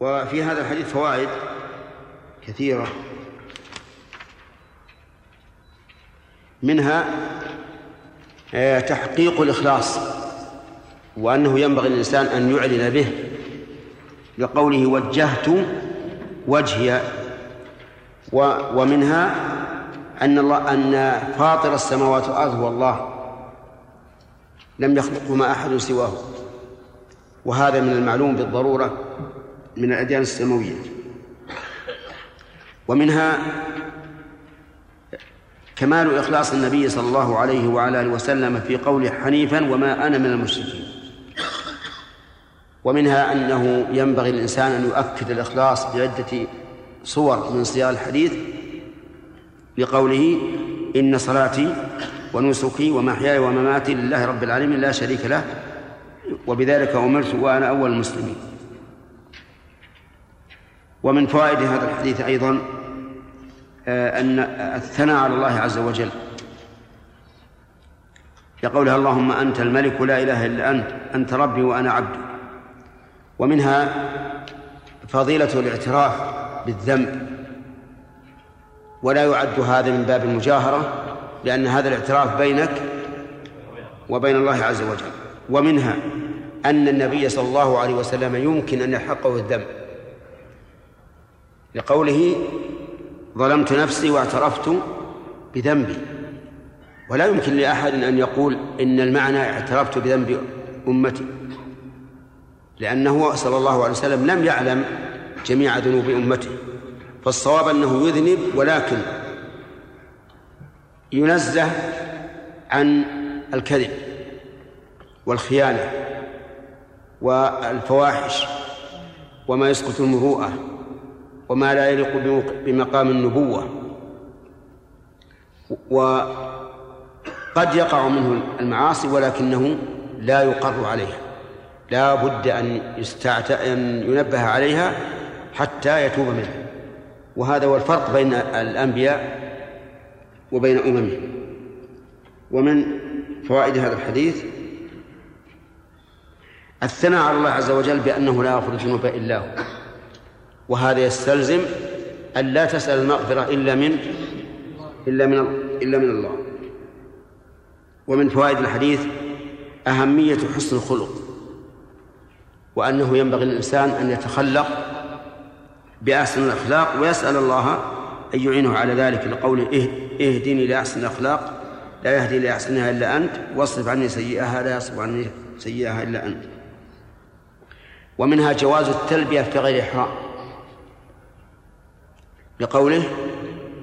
وفي هذا الحديث فوائد كثيرة. منها آه، تحقيق الإخلاص وأنه ينبغي للإنسان أن يعلن به لقوله وجهت وجهي. ومنها أن الله أن فاطر السماوات والأرض هو الله لم يخلقهما أحد سواه. وهذا من المعلوم بالضرورة من الأديان السماوية. ومنها كمال إخلاص النبي صلى الله عليه وعلى آله وسلم في قوله حنيفا وما أنا من المشركين. ومنها أنه ينبغي الإنسان أن يؤكد الإخلاص بعدة صور من صيغ الحديث لقوله إن صلاتي ونسكي ومحياي ومماتي لله رب العالمين لا شريك له وبذلك أمرت وأنا أول المسلمين. ومن فوائد هذا الحديث أيضا آه، أن الثناء على الله عز وجل. يقولها اللهم أنت الملك لا إله إلا أنت أنت ربي وأنا عبدي ومنها فضيلة الاعتراف بالذنب. ولا يعد هذا من باب المجاهرة لأن هذا الاعتراف بينك وبين الله عز وجل. ومنها أن النبي صلى الله عليه وسلم يمكن أن يحقه الذنب. لقوله ظلمت نفسي واعترفت بذنبي. ولا يمكن لأحد أن يقول إن المعنى اعترفت بذنب أمتي لأنه صلى الله عليه وسلم لم يعلم جميع ذنوب أمته فالصواب أنه يذنب ولكن ينزه عن الكذب والخيانة والفواحش وما يسقط المروءة. وما لا يليق بمقام النبوة. وقد يقع منه المعاصي ولكنه لا يقر عليها. لا بد أن يستعت... أن ينبه عليها حتى يتوب منها. وهذا هو الفرق بين الأنبياء وبين أممهم ومن فوائد هذا الحديث الثناء على الله عز وجل بأنه لا يغفر الذنوب إلا هو وهذا يستلزم أن لا تسأل المغفرة إلا من إلا من إلا من الله. ومن فوائد الحديث أهمية حسن الخلق وأنه ينبغي للإنسان أن يتخلق بأحسن الأخلاق ويسأل الله أن يعينه على ذلك لقوله اهدني لأحسن الأخلاق لا يهدي لأحسنها إلا أنت واصرف عني سيئها لا يصرف عني سيئها إلا أنت. ومنها جواز التلبية في غير إحرام. لقوله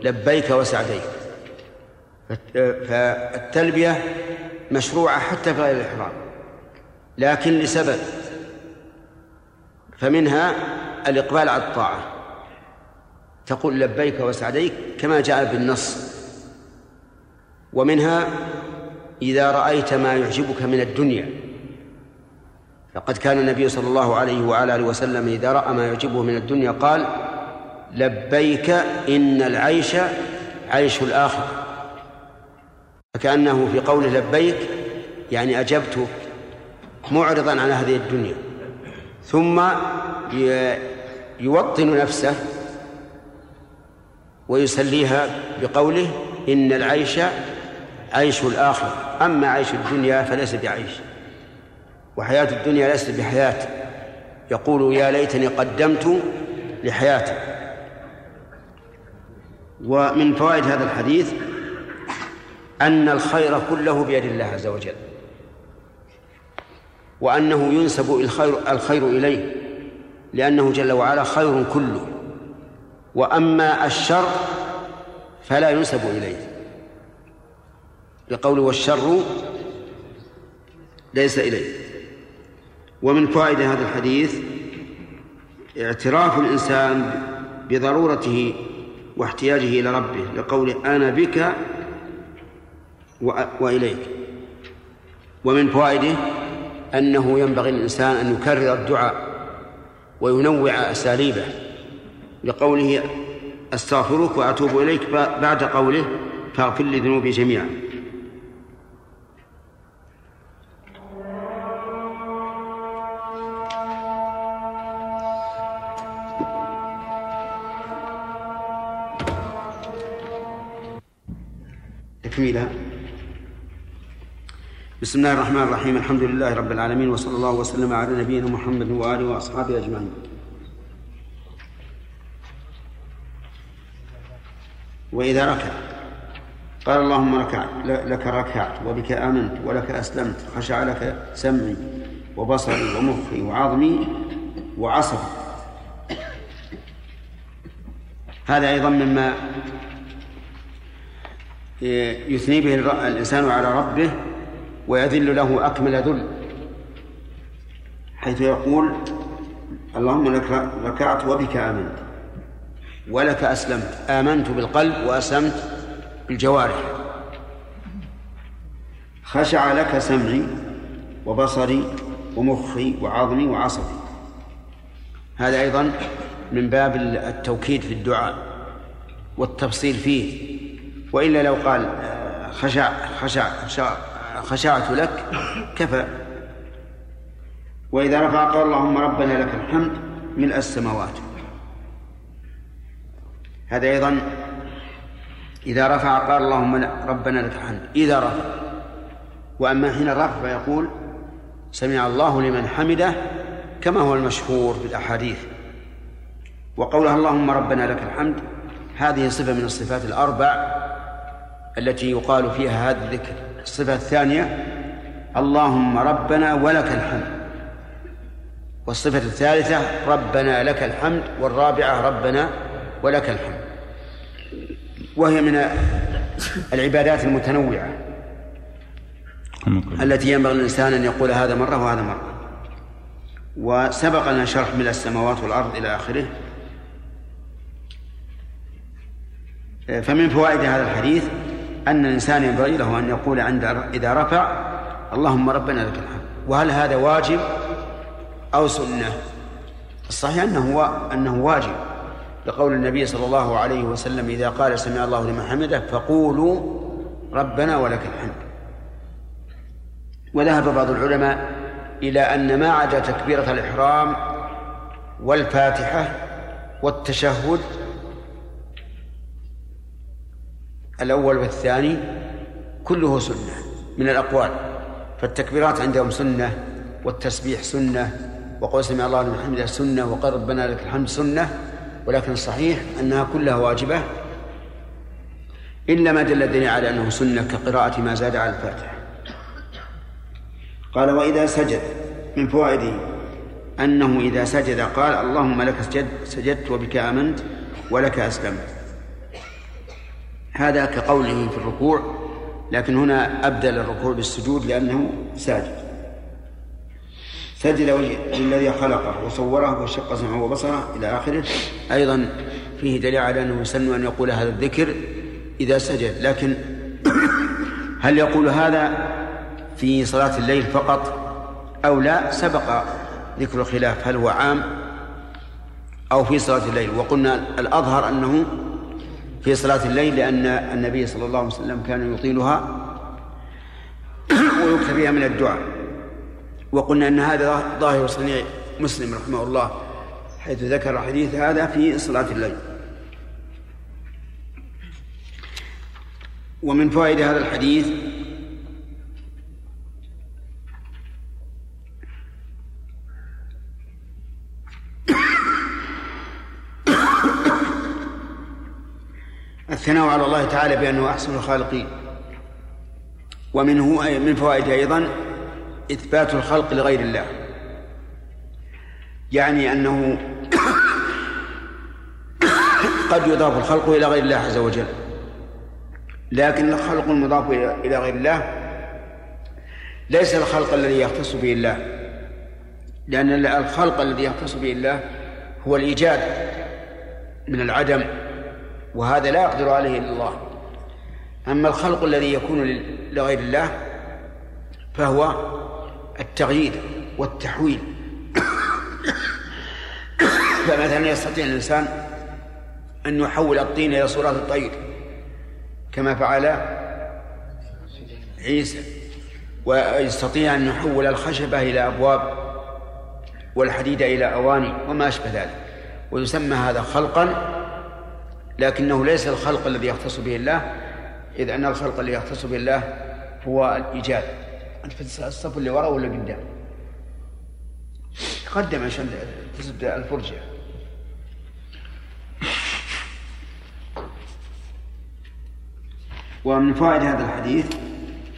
لبيك وسعديك. فالتلبية مشروعة حتى في غير الإحرام لكن لسبب فمنها الإقبال على الطاعة. تقول لبيك وسعديك كما جاء بالنص ومنها إذا رأيت ما يعجبك من الدنيا. فقد كان النبي صلى الله عليه وعلى آله وسلم إذا رأى ما يعجبه من الدنيا قال لبيك إن العيش عيش الآخر. فكأنه في قوله لبيك يعني أجبتك معرضا عن هذه الدنيا. ثم يوطن نفسه ويسليها بقوله إن العيش عيش الآخر. أما عيش الدنيا فليس بعيش. وحياة الدنيا ليست بحياة. يقول يا ليتني قدمت لحياتي. ومن فوائد هذا الحديث أن الخير كله بيد الله عز وجل وأنه ينسب الخير الخير إليه لأنه جل وعلا خير كله وأما الشر فلا ينسب إليه لقول والشر ليس إليه. ومن فوائد هذا الحديث اعتراف الإنسان بضرورته واحتياجه إلى ربه لقوله أنا بك وإليك. ومن فوائده أنه ينبغي للإنسان أن يكرر الدعاء وينوع أساليبه لقوله أستغفرك وأتوب إليك بعد قوله فاغفر لي ذنوبي جميعا. تكميلها. بسم الله الرحمن الرحيم. الحمد لله رب العالمين وصلى الله وسلم على نبينا محمد وآله وأصحابه أجمعين. وإذا ركع قال اللهم ركعت لك ركعت وبك آمنت ولك أسلمت خشع لك سمعي وبصري ومخي وعظمي وعصبي. هذا أيضا مما يثني به الإنسان على ربه ويذل له أكمل ذل حيث يقول اللهم لك ركعت وبك آمنت ولك أسلمت آمنت بالقلب وأسلمت بالجوارح. خشع لك سمعي وبصري ومخي وعظمي وعصبي. هذا أيضا من باب التوكيد في الدعاء والتفصيل فيه. وإلا لو قال خشع خشع, خشع خشعت لك كفى. وإذا رفع قال اللهم ربنا لك الحمد ملء السماوات. هذا أيضا إذا رفع قال اللهم ربنا لك الحمد إذا رفع. وأما حين الرفع فيقول سمع الله لمن حمده كما هو المشهور في الأحاديث. وقولها اللهم ربنا لك الحمد هذه صفة من الصفات الأربع التي يقال فيها هذا الذكر. الصفة الثانية اللهم ربنا ولك الحمد. والصفة الثالثة ربنا لك الحمد والرابعة ربنا ولك الحمد. وهي من العبادات المتنوعة التي ينبغي الإنسان أن يقول هذا مرة وهذا مرة. وسبق لنا شرح من السماوات والأرض إلى آخره. فمن فوائد هذا الحديث أن الإنسان ينبغي له أن يقول عند إذا رفع اللهم ربنا لك الحمد. وهل هذا واجب أو سنة؟ الصحيح أنه أنه واجب. لقول النبي صلى الله عليه وسلم إذا قال سمع الله لمن حمده فقولوا ربنا ولك الحمد. وذهب بعض العلماء إلى أن ما عدا تكبيرة الإحرام والفاتحة والتشهد الأول والثاني كله سنة من الأقوال فالتكبيرات عندهم سنة والتسبيح سنة وقول سمع الله لمن حمده سنة وقال ربنا لك الحمد سنة ولكن الصحيح أنها كلها واجبة. إلا ما دل الدليل على أنه سنة كقراءة ما زاد على الفاتحة. قال وإذا سجد من فوائده أنه إذا سجد قال اللهم لك سجدت سجدت وبك آمنت ولك أسلمت. هذا كقوله في الركوع لكن هنا أبدل الركوع بالسجود لأنه ساجد. سجد للذي خلقه وصوره وشق سمعه وبصره إلى آخره. أيضا فيه دليل على أنه يسن أن يقول هذا الذكر إذا سجد. لكن هل يقول هذا في صلاة الليل فقط أو لا؟ سبق ذكر الخلاف هل هو عام أو في صلاة الليل. وقلنا الأظهر أنه في صلاة الليل لأن النبي صلى الله عليه وسلم كان يطيلها ويكثر فيها من الدعاء. وقلنا أن هذا ظاهر صنيع مسلم رحمه الله حيث ذكر حديث هذا في صلاة الليل. ومن فوائد هذا الحديث الثناء على الله تعالى بأنه أحسن الخالقين. ومنه من فوائده أيضا إثبات الخلق لغير الله. يعني أنه قد يضاف الخلق إلى غير الله عز وجل. لكن الخلق المضاف إلى غير الله ليس الخلق الذي يختص به الله. لأن الخلق الذي يختص به الله هو الإيجاد من العدم وهذا لا يقدر عليه إلا الله. أما الخلق الذي يكون لغير الله فهو التغيير والتحويل. فمثلا يستطيع الإنسان أن يحول الطين إلى صورة الطير كما فعل عيسى. ويستطيع أن يحول الخشبة إلى أبواب والحديد إلى أواني وما أشبه ذلك. ويسمى هذا خلقا لكنه ليس الخلق الذي يختص به الله إذ أن الخلق اللي يختص بالله هو الإيجاد. أنت في الصف اللي وراء ولا قدام؟ تقدم عشان تسد الفرجة. ومن فوائد هذا الحديث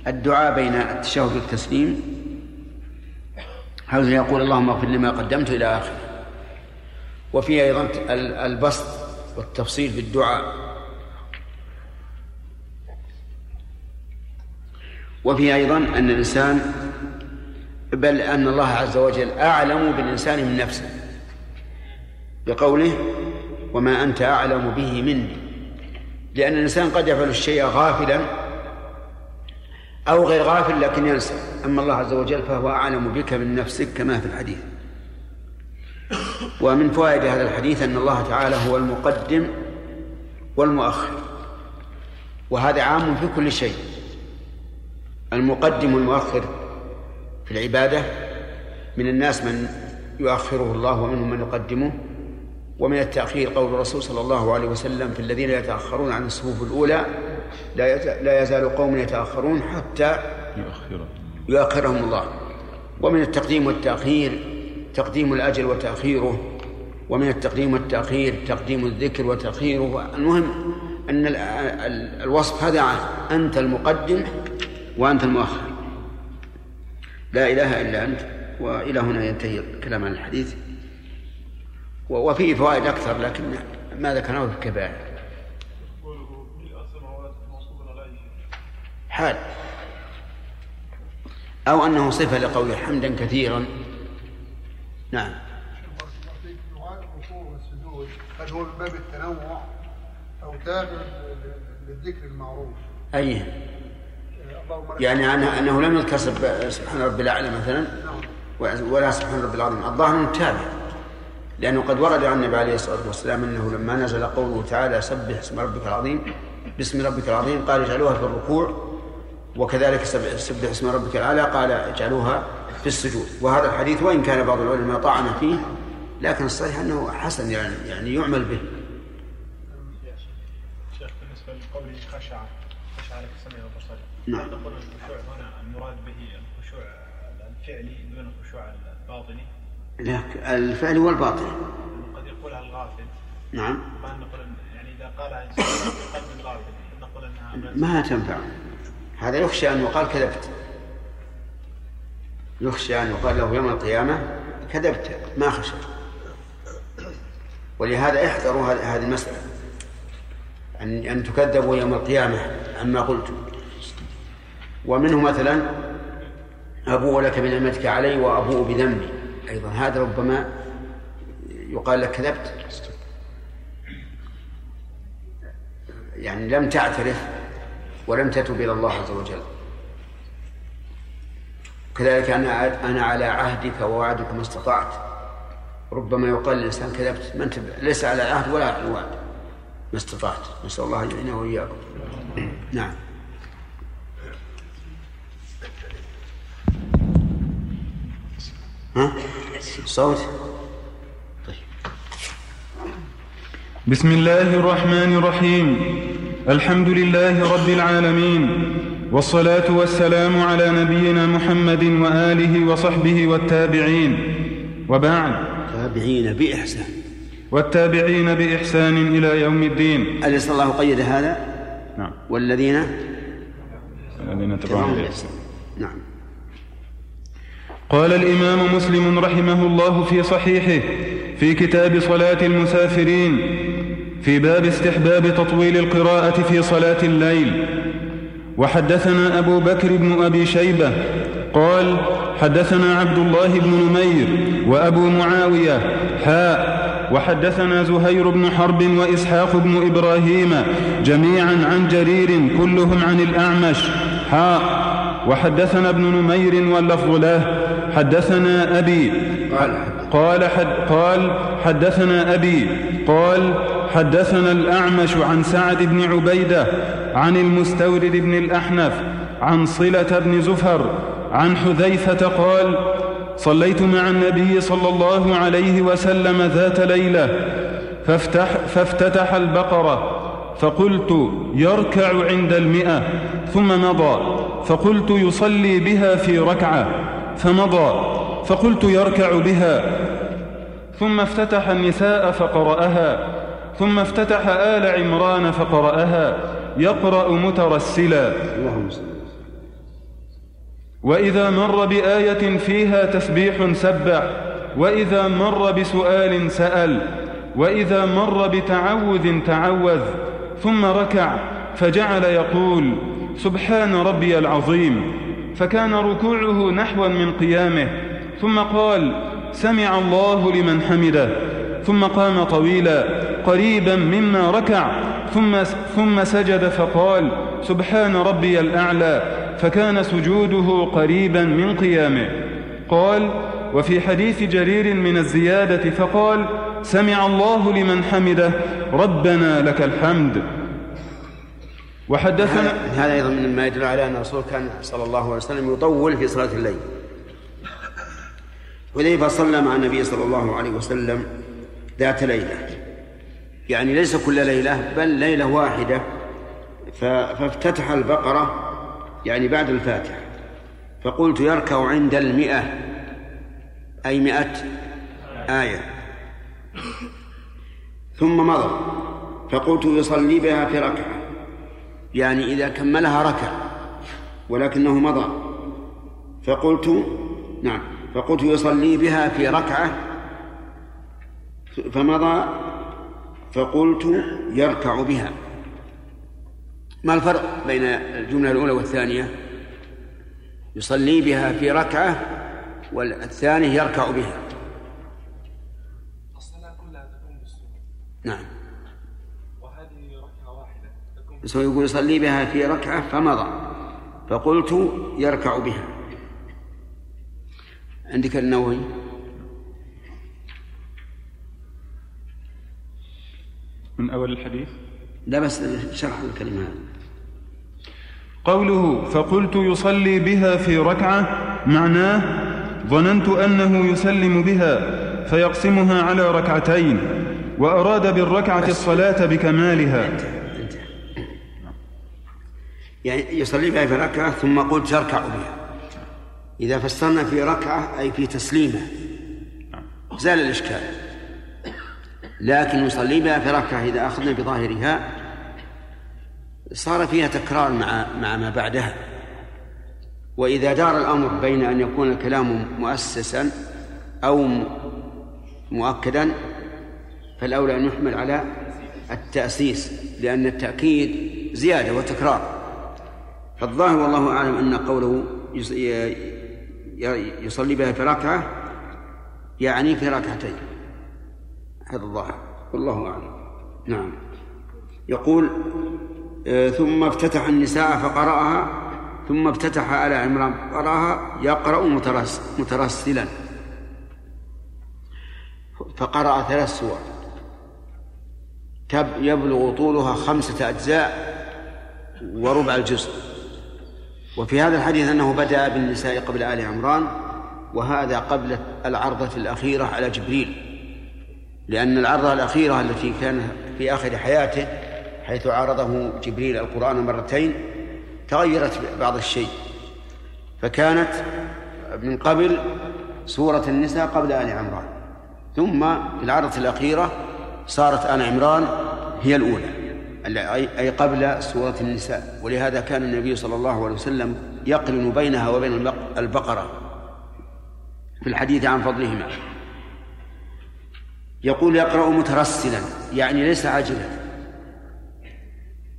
الدعاء بين التشهد والتسليم. حيث يقول اللهم اغفر لما قدمت إلى آخره. وفيه أيضا البسط والتفصيل في الدعاء. وفيه أيضا أن الإنسان بل أن الله عز وجل أعلم بالإنسان من نفسه بقوله وما أنت أعلم به مني. لأن الإنسان قد يفعل الشيء غافلا أو غير غافل لكن ينسى. أما الله عز وجل فهو أعلم بك من نفسك كما في الحديث. ومن فوائد هذا الحديث أن الله تعالى هو المقدم والمؤخر وهذا عام في كل شيء. المقدم والمؤخر في العبادة من الناس من يؤخره الله ومنهم من يقدمه ومن التأخير قول الرسول صلى الله عليه وسلم في الذين يتأخرون عن الصفوف الأولى لا لا يزال قوم يتأخرون حتى يؤخرهم الله. ومن التقديم والتأخير تقديم الأجل وتأخيره ومن التقديم والتأخير تقديم الذكر وتأخيره. المهم أن الوصف هذا أنت المقدم وأنت المؤخر. لا إله إلا أنت وإلى هنا ينتهي الكلام عن الحديث. وفيه فوائد أكثر لكن ما ذكرناه في الكبائر. حال. أو أنه صفة لقوله حمدا كثيرا. نعم. هل هو من باب التنوع أو تابع للذكر المعروف أي يعني أنه لم يذكر سبحان رب الأعلى مثلا؟ نعم. ولا سبحان رب العظيم الظاهر أنه تابع. لأنه قد ورد عن النبي عليه الصلاة والسلام أنه لما نزل قوله تعالى سبح اسم ربك العظيم باسم ربك العظيم قال اجعلوها في الركوع وكذلك سبح اسم ربك الأعلى قال اجعلوها في السجود. وهذا الحديث وإن كان بعض العلماء طعن فيه لكن الصحيح أنه حسن يعني يعني يعمل به. شيخ بالنسبة لقوله خشع خشع لك السمع والبصر. نعم. نقول الخشوع هنا المراد به الخشوع الفعلي دون الخشوع الباطني. لا الفعل والباطن. قد يقولها الغافل. نعم. ما نقول يعني إذا قالها إنسان قلب الغافل نقول إنها ما تنفع. هذا يخشى ان يقال كذبت. يخشى أن يقال له يوم القيامة كذبت ما خشى ولهذا احذروا هذه المسألة. ان أن تكذبوا يوم القيامة عما قلتم ومنه مثلا أبوء لك بنعمتك علي وأبوء بذنبي. أيضا هذا ربما يقال لك كذبت. يعني لم تعترف ولم تتب إلى الله عز وجل. كذلك أنا أنا على عهدك ووعدك ما استطعت. ربما يقال للإنسان كذبت ما أنت ليس على العهد ولا على الوعد ما استطعت. نسأل الله أن يعينه وإياكم. نعم. ها؟ صوت؟ طيب. بسم الله الرحمن الرحيم. الحمد لله رب العالمين والصلاة والسلام على نبينا محمد وآله وصحبه والتابعين. وبعد. تابعين بإحسان. والتابعين بإحسان إلى يوم الدين. اليس الله قيد هذا؟ نعم. والذين؟ الذين تبعهم بإحسان. نعم. قال الإمام مسلم رحمه الله في صحيحه في كتاب صلاة المسافرين في باب استحباب تطويل القراءة في صلاة الليل. وحدثنا أبو بكر بن أبي شيبة قال حدثنا عبد الله بن نمير وأبو معاوية حاء. وحدثنا زهير بن حرب وإسحاق بن إبراهيم جميعا عن جرير كلهم عن الأعمش حاء. وحدثنا ابن نمير واللفظ له حدثنا أبي قال حد قال حدثنا أبي قال حدثنا الأعمش عن سعد بن عبيدة عن المستورد بن الأحنف عن صلة بن زفر عن حذيفة قال صليت مع النبي صلى الله عليه وسلم ذات ليلة فافتح فافتتح البقرة فقلت يركع عند المئة ثم مضى فقلت يصلي بها في ركعة فمضى فقلت يركع بها ثم افتتح النساء فقرأها. ثم افتتح آل عمران فقرأها يقرأ مترسلا. اللهم صل وإذا مر بآية فيها تسبيح سبح وإذا مر بسؤال سأل وإذا مر بتعوذ تعوذ ثم ركع فجعل يقول سبحان ربي العظيم. فكان ركوعه نحوا من قيامه ثم قال سمع الله لمن حمده. ثم قام طويلا قريبا مما ركع ثم ثم سجد فقال سبحان ربي الأعلى فكان سجوده قريبا من قيامه. قال وفي حديث جرير من الزيادة فقال سمع الله لمن حمده ربنا لك الحمد. وحدثنا هذا أيضا مما يدل على أن الرسول كان صلى الله عليه وسلم يطول في صلاة الليل. حذيفة صلى مع النبي صلى الله عليه وسلم ذات ليلة. يعني ليس كل ليلة بل ليلة واحدة. ف- فافتتح البقرة يعني بعد الفاتحة. فقلت يركع عند المئة. أي مئة؟ آية. ثم مضى. فقلت يصلي بها في ركعة. يعني إذا كملها ركع ولكنه مضى. فقلت نعم فقلت يصلي بها في ركعة. فمضى فقلت يركع بها. ما الفرق بين الجملة الأولى والثانية؟ يصلي بها في ركعة والثاني يركع بها. الصلاة كلها تكون بالسنة. نعم. وهذه ركعة واحدة تكون يقول يصلي بها في ركعة فمضى. فقلت يركع بها. عندك النووي؟ من أول الحديث؟ لا بس شرح الكلمة هذه. قوله فقلت يصلي بها في ركعة معناه ظننت أنه يسلم بها فيقسمها على ركعتين وأراد بالركعة الصلاة بكمالها. انتهى يعني يصلي بها في ركعة ثم قلت يركع بها. إذا فسرنا في ركعة أي في تسليمه زال الإشكال. لكن يصلي بها في ركعة إذا أخذنا بظاهرها. صار فيها تكرار مع مع ما بعدها. وإذا دار الأمر بين أن يكون الكلام مؤسسا أو مؤكدا فالأولى أن يحمل على التأسيس لأن التأكيد زيادة وتكرار. فالظاهر والله أعلم أن قوله يصلي بها في ركعة يعني في ركعتين. هذا الظاهر. والله أعلم. نعم. يقول آه، ثم افتتح النساء فقرأها ثم افتتح آل عمران فقرأها يقرأ مترس مترسلا. فقرأ ثلاث سور. يبلغ طولها خمسة أجزاء وربع الجزء. وفي هذا الحديث أنه بدأ بالنساء قبل آل عمران وهذا قبل العرضة الأخيرة على جبريل. لأن العرضة الأخيرة التي كان في آخر حياته حيث عارضه جبريل القرآن مرتين تغيرت بعض الشيء. فكانت من قبل سورة النساء قبل آل عمران. ثم في العرضة الأخيرة صارت آل عمران هي الأولى أي قبل سورة النساء. ولهذا كان النبي صلى الله عليه وسلم يقرن بينها وبين البق- البقرة في الحديث عن فضلهما. يقول يقرأ مترسلا يعني ليس عاجلا.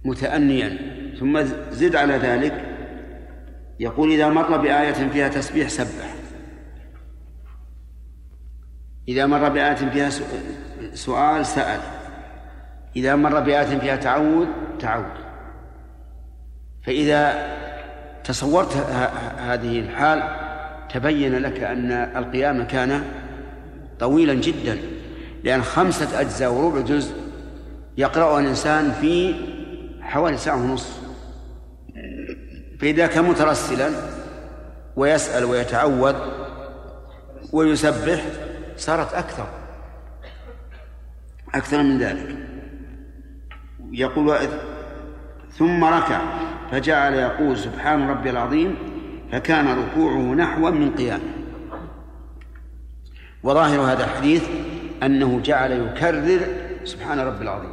متأنيا ثم زد على ذلك يقول إذا مر بآية فيها تسبيح سبح. إذا مر بآية فيها سؤ- سؤال سأل. إذا مر بآية فيها تعود تعود. فإذا تصورت هذه الحال تبين لك أن القيام كان طويلا جدا. لأن خمسة أجزاء وربع جزء يقرأها الإنسان في حوالي ساعة ونصف. فإذا كان مترسلا ويسأل ويتعوذ ويسبح صارت أكثر. أكثر من ذلك. يقول ثم ركع فجعل يقول سبحان ربي العظيم فكان ركوعه نحوا من قيامه. وظاهر هذا الحديث أنه جعل يكرر سبحان ربي العظيم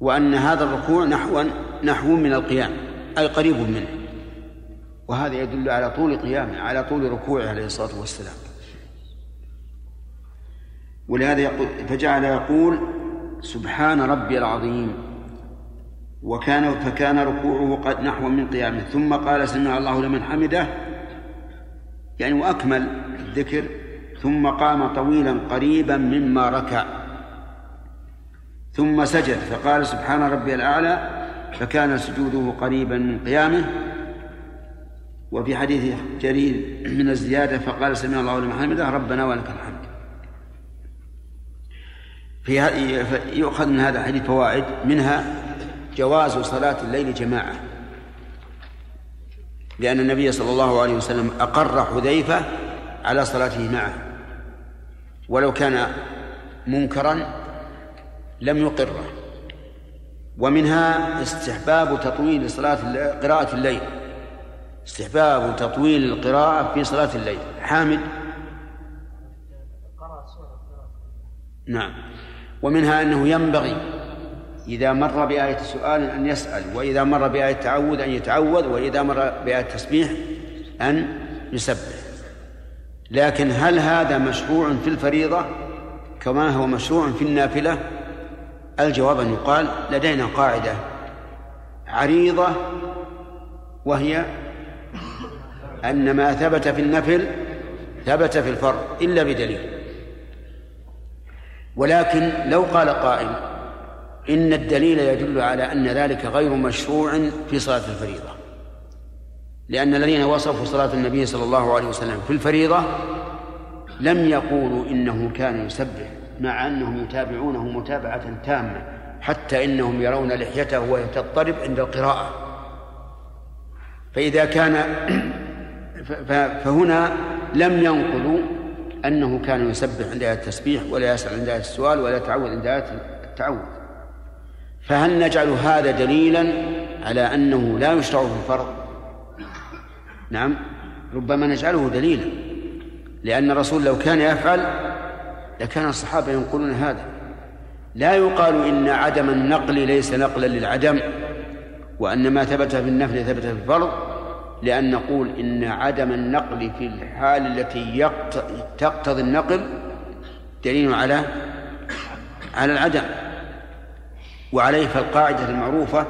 وأن هذا الركوع نحو نحو من القيام أي قريب منه وهذا يدل على طول قيامه على طول ركوعه عليه الصلاة والسلام. ولهذا يقول فجعل يقول سبحان ربي العظيم وكان فكان ركوعه قد نحو من قيامه ثم قال سمع الله لمن حمده يعني وأكمل الذكر ثم قام طويلا قريبا مما ركع. ثم سجد فقال سبحان ربي الأعلى. فكان سجوده قريبا من قيامه. وفي حديث جرير من الزيادة فقال سمع الله لمن حمده ربنا ولك الحمد. في يؤخذ من هذا الحديث فوائد. منها جواز صلاة الليل جماعة. لأن النبي صلى الله عليه وسلم أقر حذيفة على صلاته معه. ولو كان منكرا لم يقره. ومنها استحباب تطويل صلاة قراءة الليل. استحباب تطويل القراءة في صلاة الليل. حامد نعم. ومنها أنه ينبغي إذا مر بآية سؤال أن يسأل وإذا مر بآية تعوذ أن يتعوذ وإذا مر بآية تسبيح أن يسبح. لكن هل هذا مشروع في الفريضة؟ كما هو مشروع في النافلة؟ الجواب أن يقال لدينا قاعدة عريضة وهي أن ما ثبت في النفل ثبت في الفرض إلا بدليل. ولكن لو قال قائل إن الدليل يدل على أن ذلك غير مشروع في صلاة الفريضة. لأن الذين وصفوا صلاة النبي صلى الله عليه وسلم في الفريضة لم يقولوا إنه كان يسبح مع أنهم يتابعونه متابعة تامة حتى إنهم يرون لحيته وهي تضطرب عند القراءة. فإذا كان فهنا لم ينقلوا أنه كان يسبح عند آية التسبيح ولا يسأل عند آية السؤال ولا يتعوذ عند آية فهل نجعل هذا دليلا على أنه لا يشرع في الفرض؟ نعم. ربما نجعله دليلا. لأن الرسول لو كان يفعل لكان الصحابة ينقلون هذا. لا يقال إن عدم النقل ليس نقلا للعدم وأن ما ثبت في النفل ثبت في الفرض لأن نقول إن عدم النقل في الحال التي تقتضي النقل دليل على على العدم. وعليه فالقاعدة المعروفة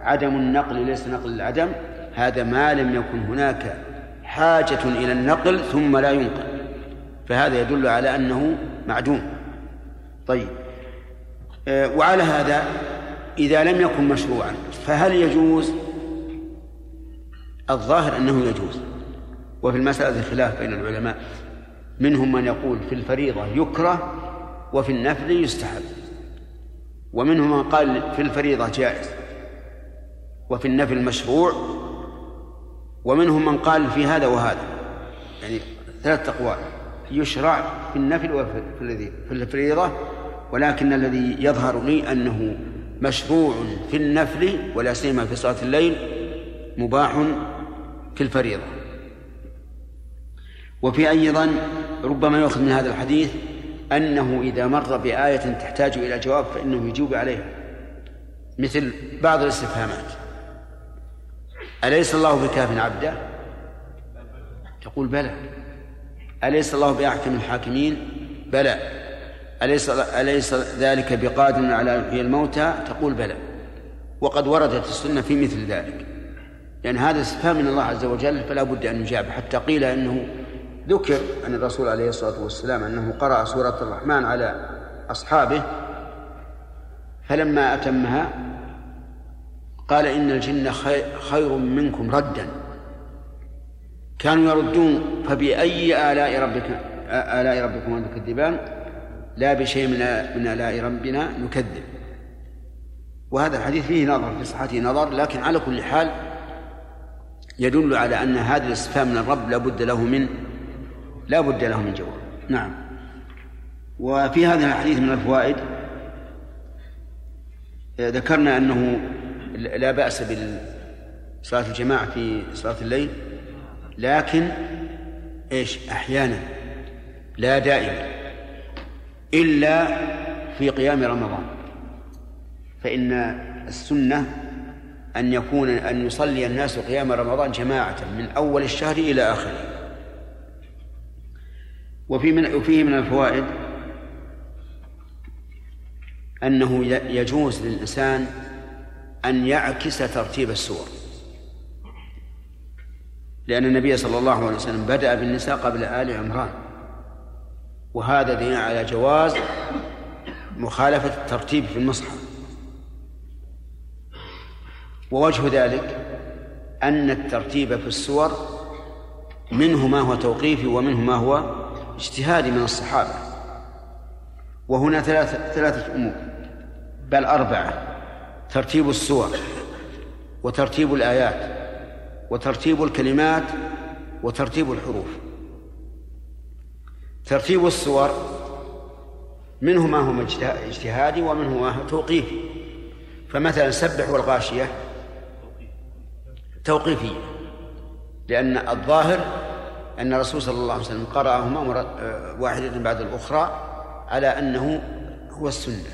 عدم النقل ليس نقل العدم هذا ما لم يكن هناك حاجة إلى النقل ثم لا ينقل. فهذا يدل على أنه معدوم. طيب. آه، وعلى هذا إذا لم يكن مشروعا فهل يجوز؟ الظاهر أنه يجوز. وفي المسألة خلاف بين العلماء منهم من يقول في الفريضة يكره وفي النفل يستحب. ومنهم من قال في الفريضة جائز وفي النفل مشروع ومنهم من قال في هذا وهذا. يعني ثلاث أقوال. يشرع في النفل وفي في الفريضة ولكن الذي يظهر لي أنه مشروع في النفل ولا سيما في صلاة الليل مباح في الفريضة. وفي أيضا ربما يؤخذ من هذا الحديث أنه إذا مر بآية تحتاج إلى جواب فإنه يجيب عليها مثل بعض الاستفهامات. أليس الله بكاف عبده؟ تقول بلى. أليس الله بأحكم الحاكمين؟ بلى. أليس أليس ذلك بقادر على يحيي الموتى؟ تقول بلى. وقد وردت السنة في مثل ذلك. لأن هذا استفهام من الله عز وجل فلا بد أن يجاب. حتى قيل أنه ذكر عن الرسول عليه الصلاة والسلام أنه قرأ سورة الرحمن على أصحابه فلما أتمها قال إن الجن خير منكم ردا. كانوا يردون فبأي آلاء ربك آلاء ربكم تكذبان؟ لا بشيء من من آلاء ربنا نكذب. وهذا الحديث فيه نظر في صحته نظر لكن على كل حال يدل على أن هذا الاستفهام من الرب لا بد له من لا بد له من جواب. نعم. وفي هذا الحديث من الفوائد ذكرنا أنه لا بأس بصلاة الجماعة في صلاة الليل لكن إيش؟ أحيانا لا دائما إلا في قيام رمضان. فإن السنة أن يكون أن يصلي الناس قيام رمضان جماعة من أول الشهر إلى آخره. وفي من وفيه من الفوائد أنه يجوز للإنسان أن يعكس ترتيب السور. لأن النبي صلى الله عليه وسلم بدأ بالنساء قبل آل عمران. وهذا دليل على جواز مخالفة الترتيب في المصحف. ووجه ذلك أن الترتيب في السور منه ما هو توقيفي ومنه ما هو اجتهادي من الصحابة. وهنا ثلاثة, ثلاثة أمور بل أربعة. ترتيب السور وترتيب الآيات وترتيب الكلمات وترتيب الحروف. ترتيب السور منه ما هو اجتهادي ومنه ما هو توقيفي. فمثلا سبح والغاشية توقيفية لأن الظاهر أن الرسول صلى الله عليه وسلم قرأهما آه، واحدة بعد الأخرى على أنه هو السنة.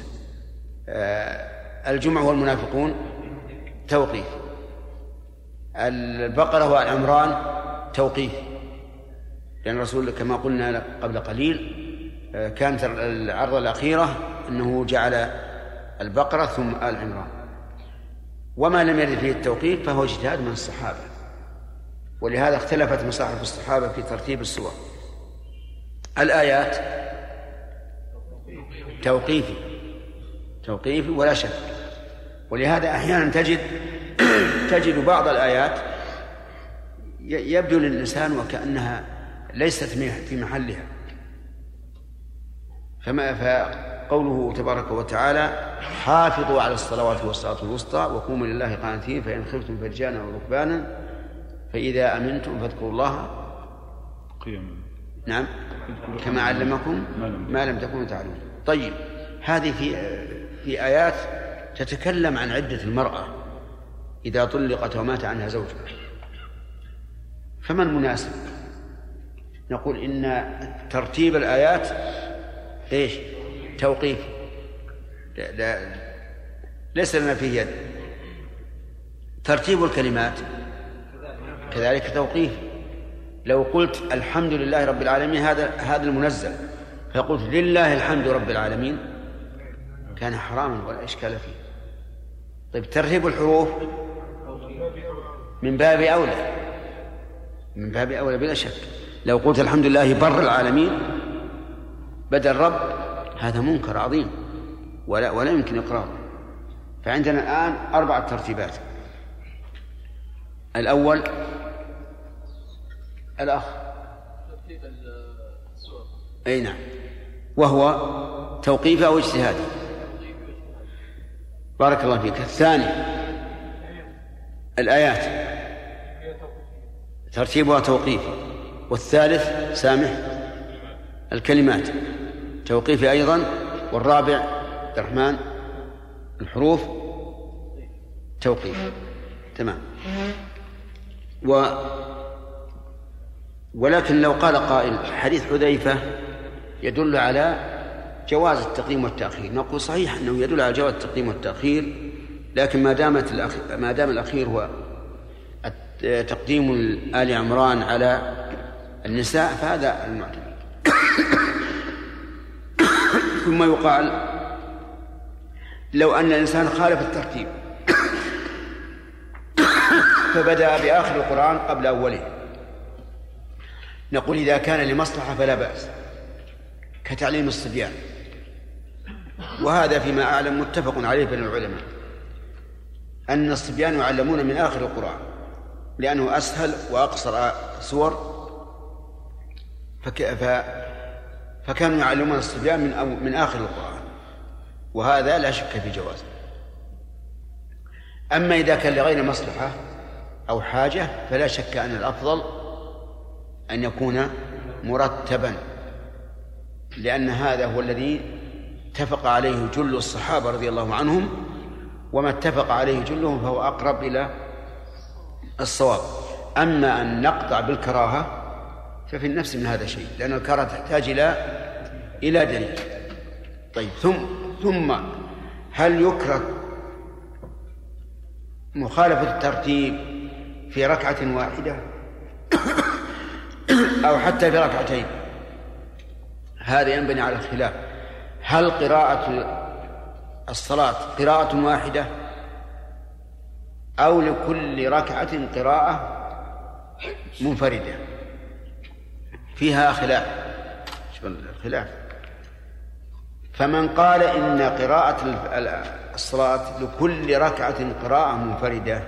آه، الجمعة والمنافقون توقيف. البقرة والعمران توقيف. لأن الرسول كما قلنا قبل قليل آه، كانت العرضة الأخيرة أنه جعل البقرة ثم آل عمران. وما لم يرد فيه التوقيف فهو اجتهاد من الصحابة. ولهذا اختلفت مصاحف الصحابة في ترتيب السور الآيات توقيفي. توقيفي ولا شك. ولهذا أحيانا تجد تجد بعض الآيات يبدو للإنسان وكأنها ليست في محلها. فما فقوله تبارك وتعالى حافظوا على الصلوات والصلاة الوسطى وقوموا لله قانتين فإن خفتم فرجانا وركبانا فإذا أمنتم فاذكروا الله. قياما. نعم. كما علمكم ما لم تكونوا تعلمون. طيب هذه في في آيات تتكلم عن عدة المرأة إذا طلقت ومات عنها زوجها. فما المناسب؟ نقول إن ترتيب الآيات إيش؟ توقيف. لا, لا ليس لنا فيه يد. ترتيب الكلمات كذلك توقيف. لو قلت الحمد لله رب العالمين هذا هذا المنزل. فقلت لله الحمد رب العالمين كان حراما ولا إشكال فيه. طيب ترتيب الحروف من باب أولى. من باب أولى بلا شك. لو قلت الحمد لله بر العالمين بدل رب هذا منكر عظيم. ولا ولا يمكن اقراره فعندنا الآن اربعه ترتيبات. الأول الأخ. ترتيب أي نعم. وهو توقيفي أو اجتهادي بارك الله فيك. الثاني الآيات. ترتيبها توقيفي والثالث سامح الكلمات. توقيفي أيضا والرابع عبد الرحمن. الحروف توقيف. تمام. و ولكن لو قال قائل حديث حذيفة يدل على جواز التقديم والتأخير. نقول صحيح أنه يدل على جواز التقديم والتأخير لكن ما دامت ما دام الأخير هو تقديم آل عمران على النساء فهذا المعتمد. ثم يقال لو أن الإنسان خالف الترتيب فبدأ بآخر القرآن قبل أوله. نقول إذا كان لمصلحة فلا بأس كتعليم الصبيان. وهذا فيما أعلم متفق عليه بين العلماء أن الصبيان يعلمون من آخر القرآن لأنه أسهل وأقصر سور فك... ف... فكانوا يعلمون الصبيان من أو... من آخر القرآن وهذا لا شك في جوازه أما إذا كان لغير مصلحة أو حاجة فلا شك أن الأفضل أن يكون مرتبا لأن هذا هو الذي اتفق عليه جل الصحابة رضي الله عنهم وما اتفق عليه جلهم فهو أقرب إلى الصواب. أما أن نقطع بالكراهة ففي النفس من هذا شيء لأن الكراهة تحتاج إلى إلى دليل. طيب ثم ثم هل يكره مخالفة الترتيب في ركعة واحدة؟ أو حتى في ركعتين؟ هذا ينبني على الخلاف. هل قراءة الصلاة قراءة واحدة أو لكل ركعة قراءة منفردة؟ فيها خلاف. الخلاف فمن قال إن قراءة الصلاة لكل ركعة قراءة منفردة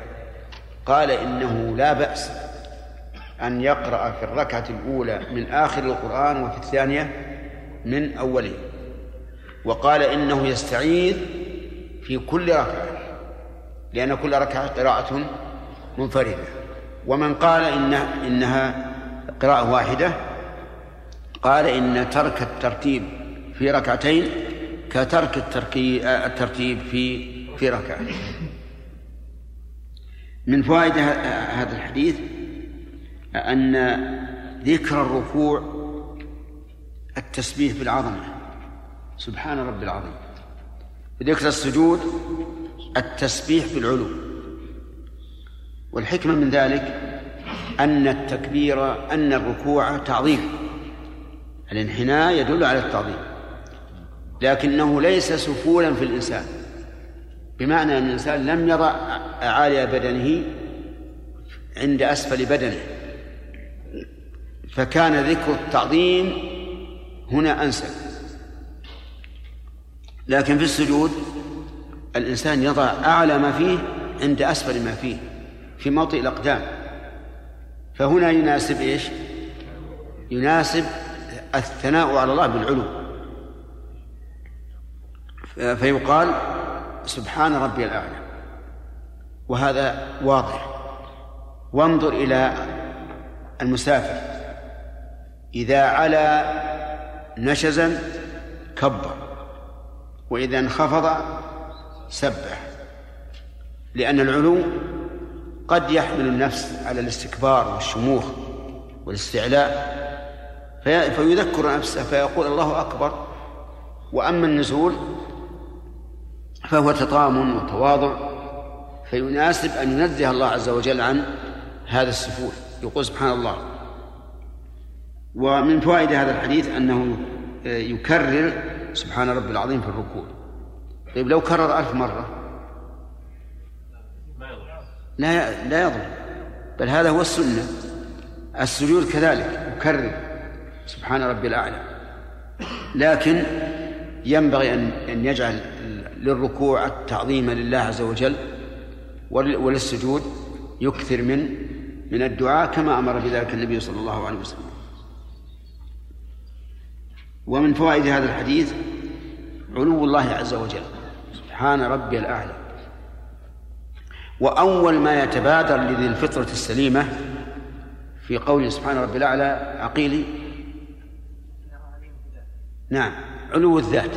قال إنه لا بأس أن يقرأ في الركعة الأولى من آخر القرآن وفي الثانية من أوله. وقال إنه يستعيذ في كل ركعة لأن كل ركعة قراءة منفردة. ومن قال إن إنها قراءة واحدة قال إن ترك الترتيب في ركعتين كترك الترتيب في في ركعة. من فوائد هذا الحديث أن ذكر الركوع التسبيح بالعظمة. سبحان رب العظيم. ذكر السجود التسبيح بالعلو. والحكمة من ذلك أن التكبير أن الركوع تعظيم. الانحناء يدل على التعظيم. لكنه ليس سفولا في الإنسان. بمعنى أن الإنسان لم يضع أعالي بدنه عند أسفل بدنه. فكان ذكر التعظيم هنا أنسب. لكن في السجود الإنسان يضع أعلى ما فيه عند أسفل ما فيه في موطئ الأقدام. فهنا يناسب إيش؟ يناسب الثناء على الله بالعلو. فيقال سبحان ربي الأعلى. وهذا واضح. وانظر إلى المسافر. إذا علا نشزا كبر. وإذا انخفض سبح لأن العلو قد يحمل النفس على الاستكبار والشموخ والاستعلاء في فيذكر نفسه فيقول الله أكبر. وأما النزول فهو تطامن وتواضع فيناسب أن ينزه الله عز وجل عن هذا السفول يقول سبحان الله. ومن فوائد هذا الحديث أنه يكرر سبحان رب العظيم في الركوع. طيب لو كرر ألف مرة؟ لا لا يضر. بل هذا هو السنة. السجود كذلك يكرر سبحان ربي الأعلى. لكن ينبغي أن أن يجعل للركوع التعظيم لله عز وجل وللسجود يكثر من من الدعاء كما أمر بذلك النبي صلى الله عليه وسلم. ومن فوائد هذا الحديث علو الله عز وجل. سبحان ربي الأعلى. وأول ما يتبادر لذي الفطرة السليمة في قوله سبحان ربي الأعلى عقيلي. نعم علو الذات.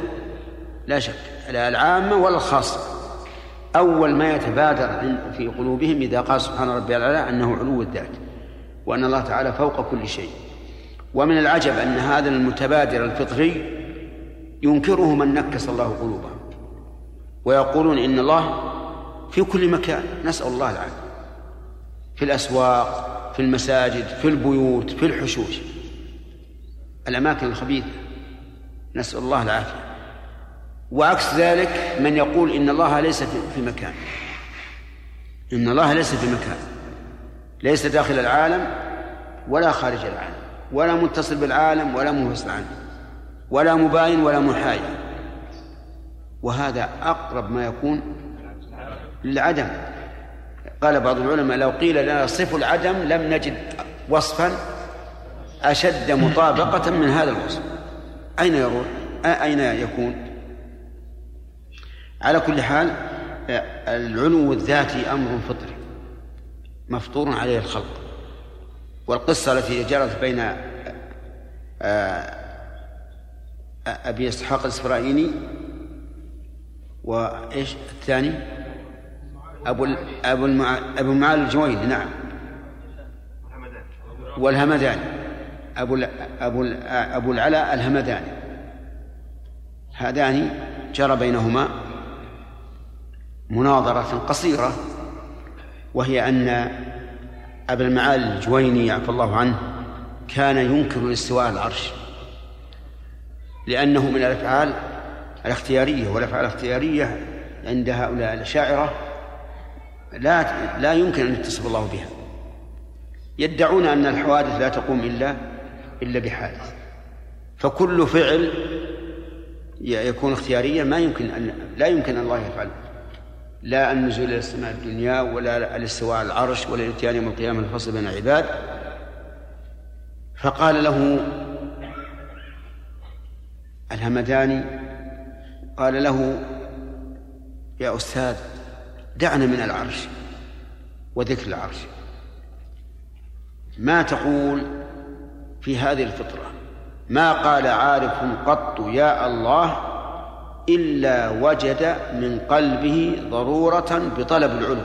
لا شك. لا العامة ولا الخاصة أول ما يتبادر في قلوبهم إذا قال سبحان ربي الأعلى أنه علو الذات وأن الله تعالى فوق كل شيء. ومن العجب أن هذا المتبادر الفطري ينكره من نكس الله قلوبهم ويقولون إن الله في كل مكان نسأل الله العافية. في الأسواق في المساجد في البيوت في الحشوش. الأماكن الخبيثة نسأل الله العافية. وعكس ذلك من يقول إن الله ليس في مكان. إن الله ليس في مكان. ليس داخل العالم ولا خارج العالم. ولا متصل بالعالم ولا منفصل عنه ولا مباين ولا محايد وهذا أقرب ما يكون للعدم. قال بعض العلماء لو قيل لنا صف العدم لم نجد وصفا أشد مطابقة من هذا الوصف. أين يروح أين يكون؟ على كل حال العلو الذاتي أمر فطري مفطور عليه الخلق. والقصة التي جرت بين أبي إسحاق الإسرائيلي وإيش الثاني أبو أبو. أبو المعالي الجويني نعم والهمداني أبو. أبو. أبو العلاء الهمداني هذان جرى بينهما مناظرة قصيرة وهي أن أبا المعالي الجويني عفى الله عنه كان ينكر الاستواء على العرش لأنه من الأفعال الاختيارية والأفعال الاختيارية عند هؤلاء الأشاعرة لا لا يمكن أن يتصف الله بها. يدعون أن الحوادث لا تقوم إلا إلا بحادث. فكل فعل يكون اختياريا ما يمكن أن لا يمكن أن الله يفعله. لا النزول إلى السماء الدنيا ولا الاستواء على العرش ولا الاتيان يوم القيامة الفصل بين العباد فقال له الهمداني قال له يا أستاذ دعنا من العرش وذكر العرش. ما تقول في هذه الفطرة؟ ما قال عارف قط يا الله إلا وجد من قلبه ضرورة بطلب العلو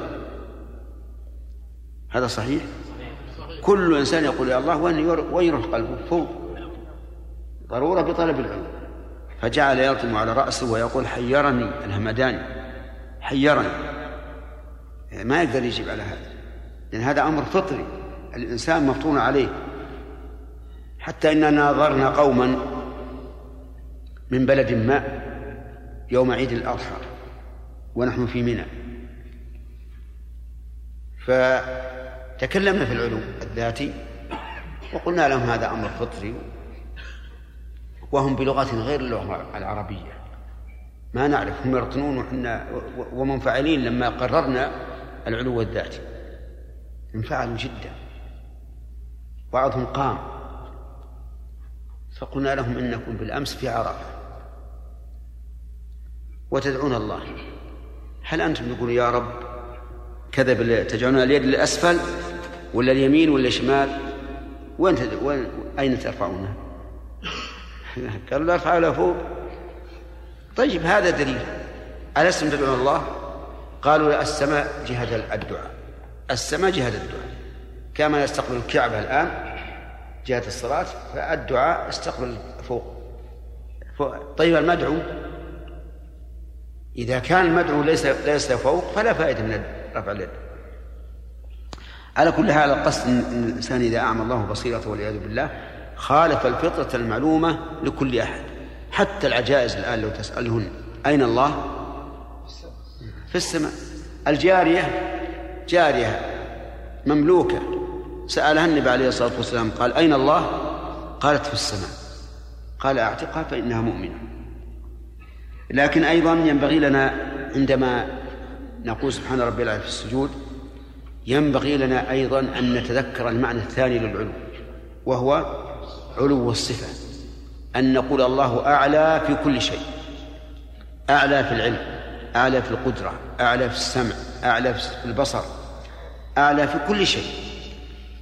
هذا صحيح؟ كل إنسان يقول يا الله وين ير- وين يروح قلبه؟ فوق. ضرورة بطلب العلو فجعل يلطم على رأسه ويقول حيرني الهمداني حيرني. ما يقدر يجيب على هذا. لأن هذا أمر فطري. الإنسان مفطون عليه. حتى إننا ناظرنا قوما من بلد ما. يوم عيد الأضحى ونحن في منى. فتكلمنا في العلو الذاتي وقلنا لهم هذا أمر فطري وهم بلغة غير اللغة العربية. ما نعرف هم يرطنون وحنا ومنفعلين لما قررنا العلو الذاتي. انفعلوا جدا. بعضهم قام. فقلنا لهم إنكم بالأمس في عرفة. وتدعون الله هل أنتم تقولون يا رب كذا تجعلون اليد للأسفل ولا اليمين ولا الشمال وين. وين أين ترفعونها؟ قالوا لا ارفعوا فوق طيب هذا دليل ألستم تدعون الله؟ قالوا السماء جهة الدعاء السماء جهة الدعاء كما يستقبل الكعبة الآن جهة الصلاة فالدعاء استقبل فوق فوق. طيب المدعو إذا كان المدعو ليس ليس فوق فلا فائدة من رفع اليد. على كل حال القصد ان الإنسان إذا أعمى الله بصيرته والعياذ بالله خالف الفطرة المعلومة لكل أحد حتى العجائز الآن لو تسألهن أين الله؟ في السماء. الجارية؟ جارية مملوكة. سالها النبي عليه الصلاة والسلام قال أين الله؟ قالت في السماء. قال أعتقها فإنها مؤمنة. لكن أيضا ينبغي لنا عندما نقول سبحان ربي العلي في السجود ينبغي لنا أيضا أن نتذكر المعنى الثاني للعلو وهو علو الصفة أن نقول الله أعلى في كل شيء أعلى في العلم أعلى في القدرة أعلى في السمع أعلى في البصر أعلى في كل شيء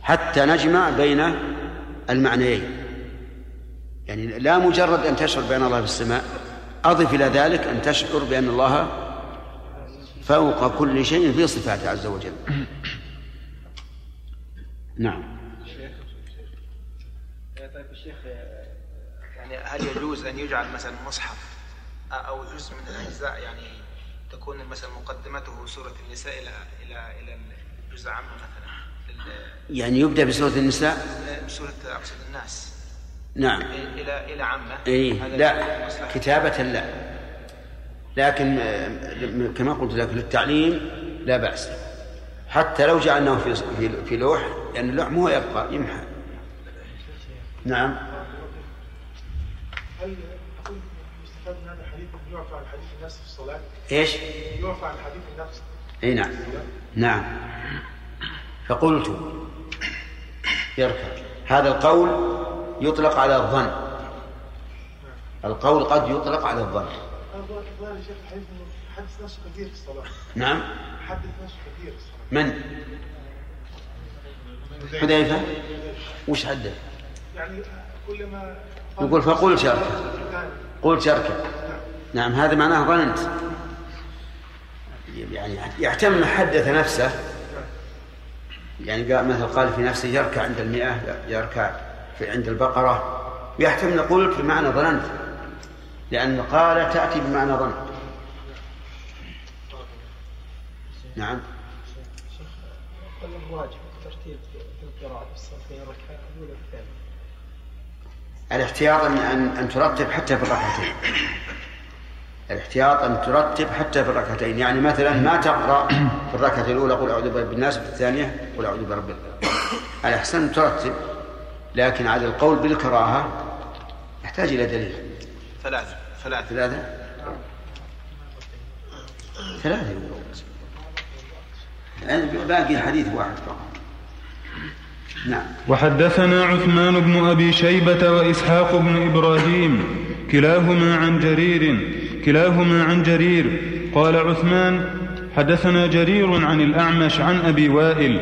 حتى نجمع بين المعنيين. يعني لا مجرد أن تشعر بأن الله في السماء أضف إلى ذلك أن تشعر بأن الله فوق كل شيء في صفاته عز وجل. نعم. طيب الشيخ يعني هل يجوز أن يجعل مثلا مصحف أو جزء من الأجزاء يعني تكون مثلا مقدمته سورة النساء إلى إلى إلى الجزء عامه مثلا؟ يعني يبدأ بسورة النساء؟ سوره أقصد الناس. نعم. إلى إلى عامه اي لا. كتابة لا. لكن آه، كما قلت لك للتعليم لا بأس. حتى لو جعلناه في في- في لوح لأن اللوح مو يبقى يمحى. نعم. هل أقول يستفاد من هذا الحديث يعفى عن حديث النفس في الصلاة؟ إيش؟ يعفى عن حديث النفس إي نعم. نعم. فقلت يركب هذا القول يطلق على الظن. القول قد يطلق على الظن. حدث نفسه كثير في الصلاة نعم. حدث نفسه كثير في الصلاة من؟ حذيفة. وش حدث يعني كلما يقول فقل شركة. قل شركة. نعم هذا معناه ظننت. يعني يحتمل حدث نفسه. يعني قال مثلا قال في نفسه يركع عند المئة يركع في عند البقرة. يحتمل نقول في معنى ظننت لأن قال تأتي بمعنى ظن نعم. الاحتياط أن أن ترتب حتى في الركعتين الاحتياط أن ترتب حتى في الركعتين. يعني مثلا ما تقرأ في الركعة الأولى قل أعوذ برب الناس في الثانية قل أعوذ برب الأحسن ترتب لكن على القول بالكراهة يحتاج إلى دليل. ثلاثة ثلاثة. ثلاثة؟ ثلاثة. يعني باقي حديث واحد فقط. نعم. وحدثنا عثمان بن أبي شيبة وإسحاق بن إبراهيم كلاهما عن جرير كلاهما عن جرير. قال عثمان حدثنا جرير عن الأعمش عن أبي وائل.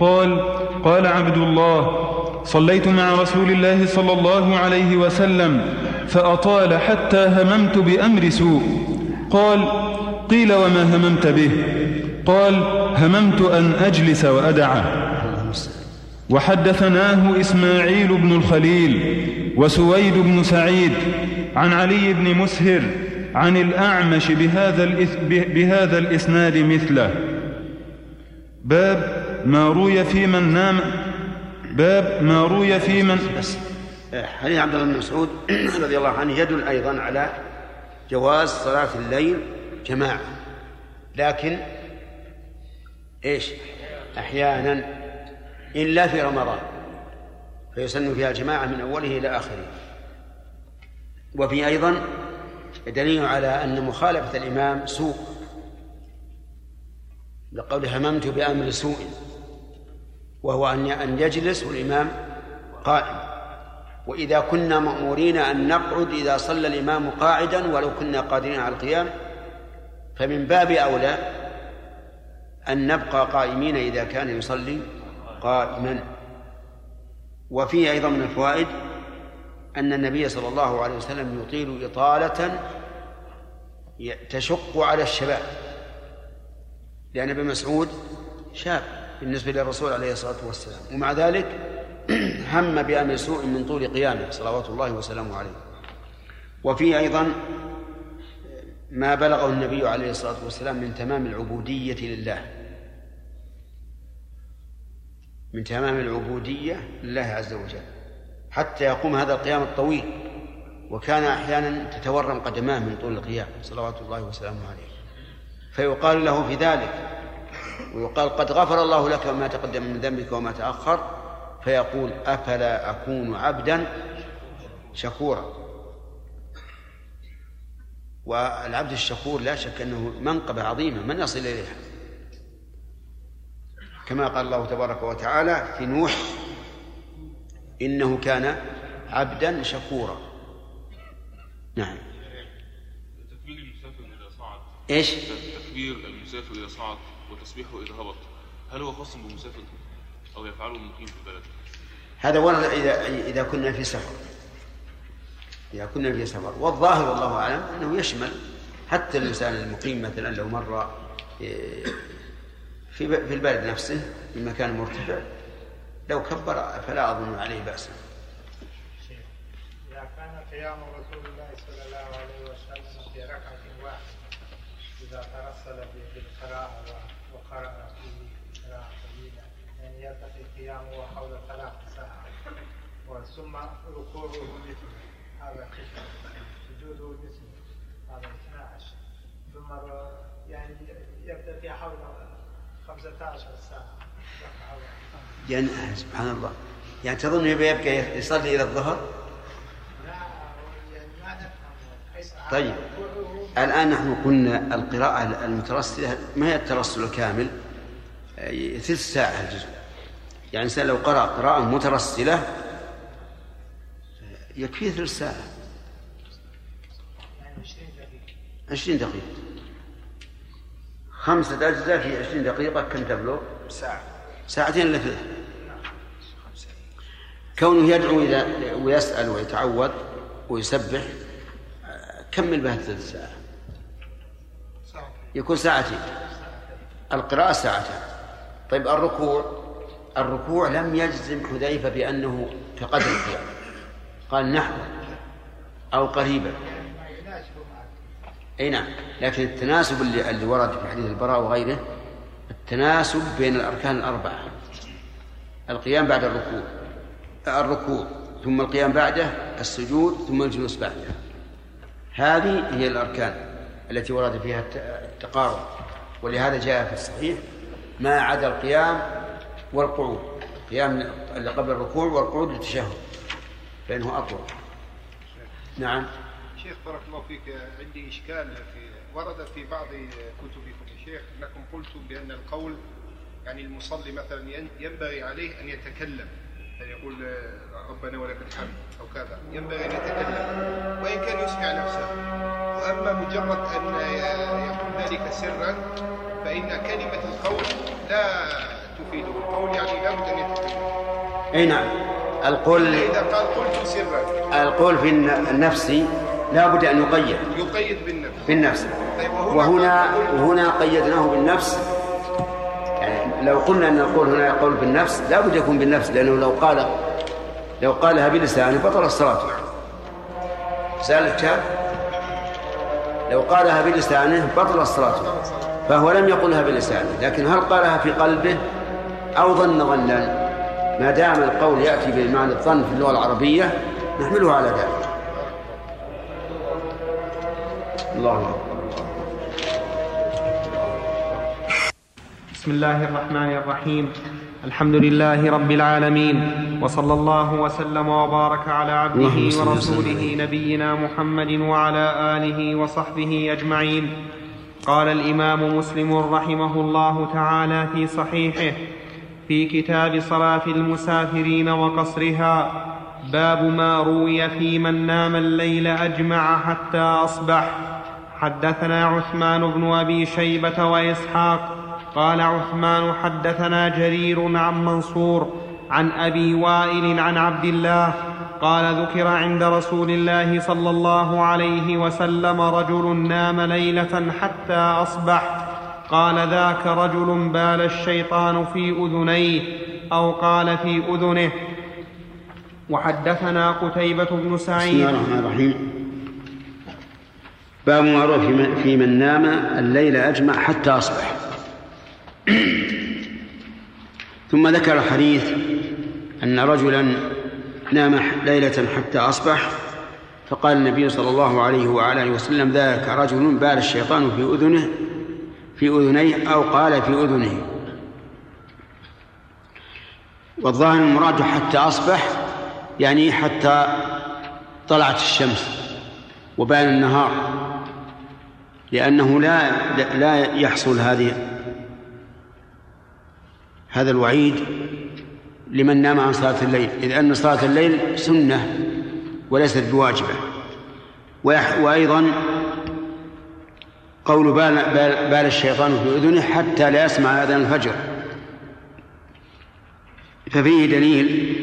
قال قال عبد الله صليت مع رسول الله صلى الله عليه وسلم فأطال حتى هممت بأمر سوء. قال قيل وما هممت به؟ قال هممت أن أجلس وأدعه. وحدثناه إسماعيل بن الخليل وسويد بن سعيد عن علي بن مسهر عن الأعمش بهذا, بهذا الإسناد مثله. باب ما روي في من نام باب ما روي في من بس حديث عبد الله بن مسعود رضي الله عنه يدل أيضا على جواز صلاة الليل جماعة لكن إيش؟ أحيانا الا في رمضان فيسن فيها الجماعه من أوله إلى آخره. وفي أيضا دليل على أن مخالفة الإمام سوء لقول هممت بأمر سوء وهو أن أن يجلس والامام قائم. وإذا كنا مأمورين أن نقعد إذا صلى الإمام قاعدا ولو كنا قادرين على القيام فمن باب أولى أن نبقى قائمين إذا كان يصلي قائما. وفيه أيضا من الفوائد أن النبي صلى الله عليه وسلم يطيل إطالة تشق على الشباب. لأن ابن مسعود شاب بالنسبة للرسول عليه الصلاة والسلام. ومع ذلك هم بأمر سوء من طول قيامه صلوات الله وسلامه عليه. وفيه أيضا ما بلغه النبي عليه الصلاة والسلام من تمام العبودية لله. من تمام العبودية لله عز وجل. حتى يقوم هذا القيام الطويل. وكان أحيانا تتورم قدماه من طول القيام. صلوات الله وسلامه عليه. فيقال له في ذلك. ويقال قد غفر الله لك ما تقدم من ذنبك وما تأخر. فيقول أفلا أكون عبدا شكورا. والعبد الشكور لا شك أنه منقبة عظيمة. من يصل إليها؟ كما قال الله تبارك وتعالى في نوح إنه كان عبدا شكورا. نعم. تكبير المسافر إذا صعد. إيش؟ تكبير المسافر إذا صعد وتسبيحه إذا هبط. هل هو خاص بالمسافر أو يفعله المقيم في البلد؟ هذا ورد إذا إذا كنا في سفر. إذا كنا في سفر. والظاهر والله أعلم أنه يشمل حتى الإنسان المقيم مثلا لو مر إيه، في في البلد نفسه في مكان مرتفع. لو كبر فلا أظن عليه باسا إذا كان قيام رسول الله صلى الله عليه وسلم في ركعة واحدة إذا ترسل بالقراءة وقرأ فيه قراءة طويلة يعني يلتقي قيامه حول ثلاث ساعات. ثم ركوعه مثله هذا قسم سجوده مثله هذا 12 ثم يعني في حول 15 ساعة. يعني سبحان الله. يعني تظن يبقى يبقى يصلي إلى الظهر؟ طيب. الآن نحن قلنا القراءة المترسلة. ما هي الترسل الكامل؟ آه، ثلث ساعة الجزء. يعني الإنسان لو قرأ قراءة مترسلة آه، يكفيه ثلث ساعة. 20 دقيقة عشرين دقيقة. خمسة أجزاء في عشرين دقيقة. كم تبلغ؟ ساعة. ساعتين ثلث كونه يدعو إذا ويسأل ويتعوذ ويسبح كمل بها ثلث ساعة ساعة يكون ساعتين. القراءة ساعتان طيب الركوع؟ الركوع لم يجزم حذيفة بأنه كقدر القيام قال نحو أو قريبا. أي نعم. لكن التناسب اللي, اللي ورد في حديث البراء وغيره التناسب بين الأركان الأربعة. القيام بعد الركوع الركوع ثم القيام بعده السجود ثم الجلوس بعده. هذه هي الأركان التي ورد فيها التقارب. ولهذا جاء في الصحيح ما عدا القيام والقعود. قيام اللي قبل الركوع والقعود للتشهد فإنه أطول نعم. شيخ بارك الله فيك عندي إشكال في ورد في بعض يا شيخ أنكم قلتم بأن القول يعني المصلي مثلا ينبغي عليه أن يتكلم. أن يقول ربنا ولك الحمد أو كذا. ينبغي أن يتكلم. وإن كان يسمع نفسه. وأما مجرد أن يقول ذلك سرا فإن كلمة القول لا تفيده. القول يعني لابد أن يتكلم أي نعم. القول إذا قال قلت سرا. القول في النفس لا بد أن يقيد. يقيد بالنفس. بالنفس. طيب وهنا وهنا قيدناه بالنفس. يعني لو قلنا أن القول هنا يقول بالنفس لا بد يكون بالنفس لأنه لو قال لو قالها بلسانه بطل الصلاة. سأل الكتاب. لو قالها بلسانه بطل الصلاة. فهو لم يقلها بلسانه لكن هل قالها في قلبه؟ أو ظن ظنا. ما دام القول يأتي بمعنى الظن في اللغة العربية نحمله على ذلك. الله أكبر. بسم الله الرحمن الرحيم. الحمد لله رب العالمين. وصلى الله وسلم وبارك على عبده ورسوله. نبينا محمد وعلى آله وصحبه أجمعين. قال الإمام مسلم رحمه الله تعالى في صحيحه في كتاب صلاة المسافرين وقصرها باب ما روي في من نام الليل أجمع حتى أصبح. حدثنا عثمان بن أبي شيبة وإسحاق قال عثمان حدثنا جرير عن منصور عن أبي وائل عن عبد الله قال ذكر عند رسول الله صلى الله عليه وسلم رجل نام ليلة حتى أصبح. قال ذاك رجل بال الشيطان في أذنيه أو قال في أذنه. وحدثنا قتيبة بن بسم سعيد الله الرحمن الرحيم. باب معروف في من- نام الليل أجمع حتى أصبح. ثم ذكر الحديث أن رجلا نام ليلة حتى أصبح فقال النبي صلى الله عليه وعلى وسلم ذاك رجل بال الشيطان في أذنه في أذنيه أو قال في أذنه. والظاهر المراد حتى أصبح يعني حتى طلعت الشمس وبان النهار. لأنه لا لا يحصل هذه هذا الوعيد لمن نام عن صلاة الليل إذ أن صلاة الليل سنة وليست بواجبة. وأيضا قول بال, بال, بال الشيطان في أذنه حتى لا يسمع أذان الفجر. ففيه دليل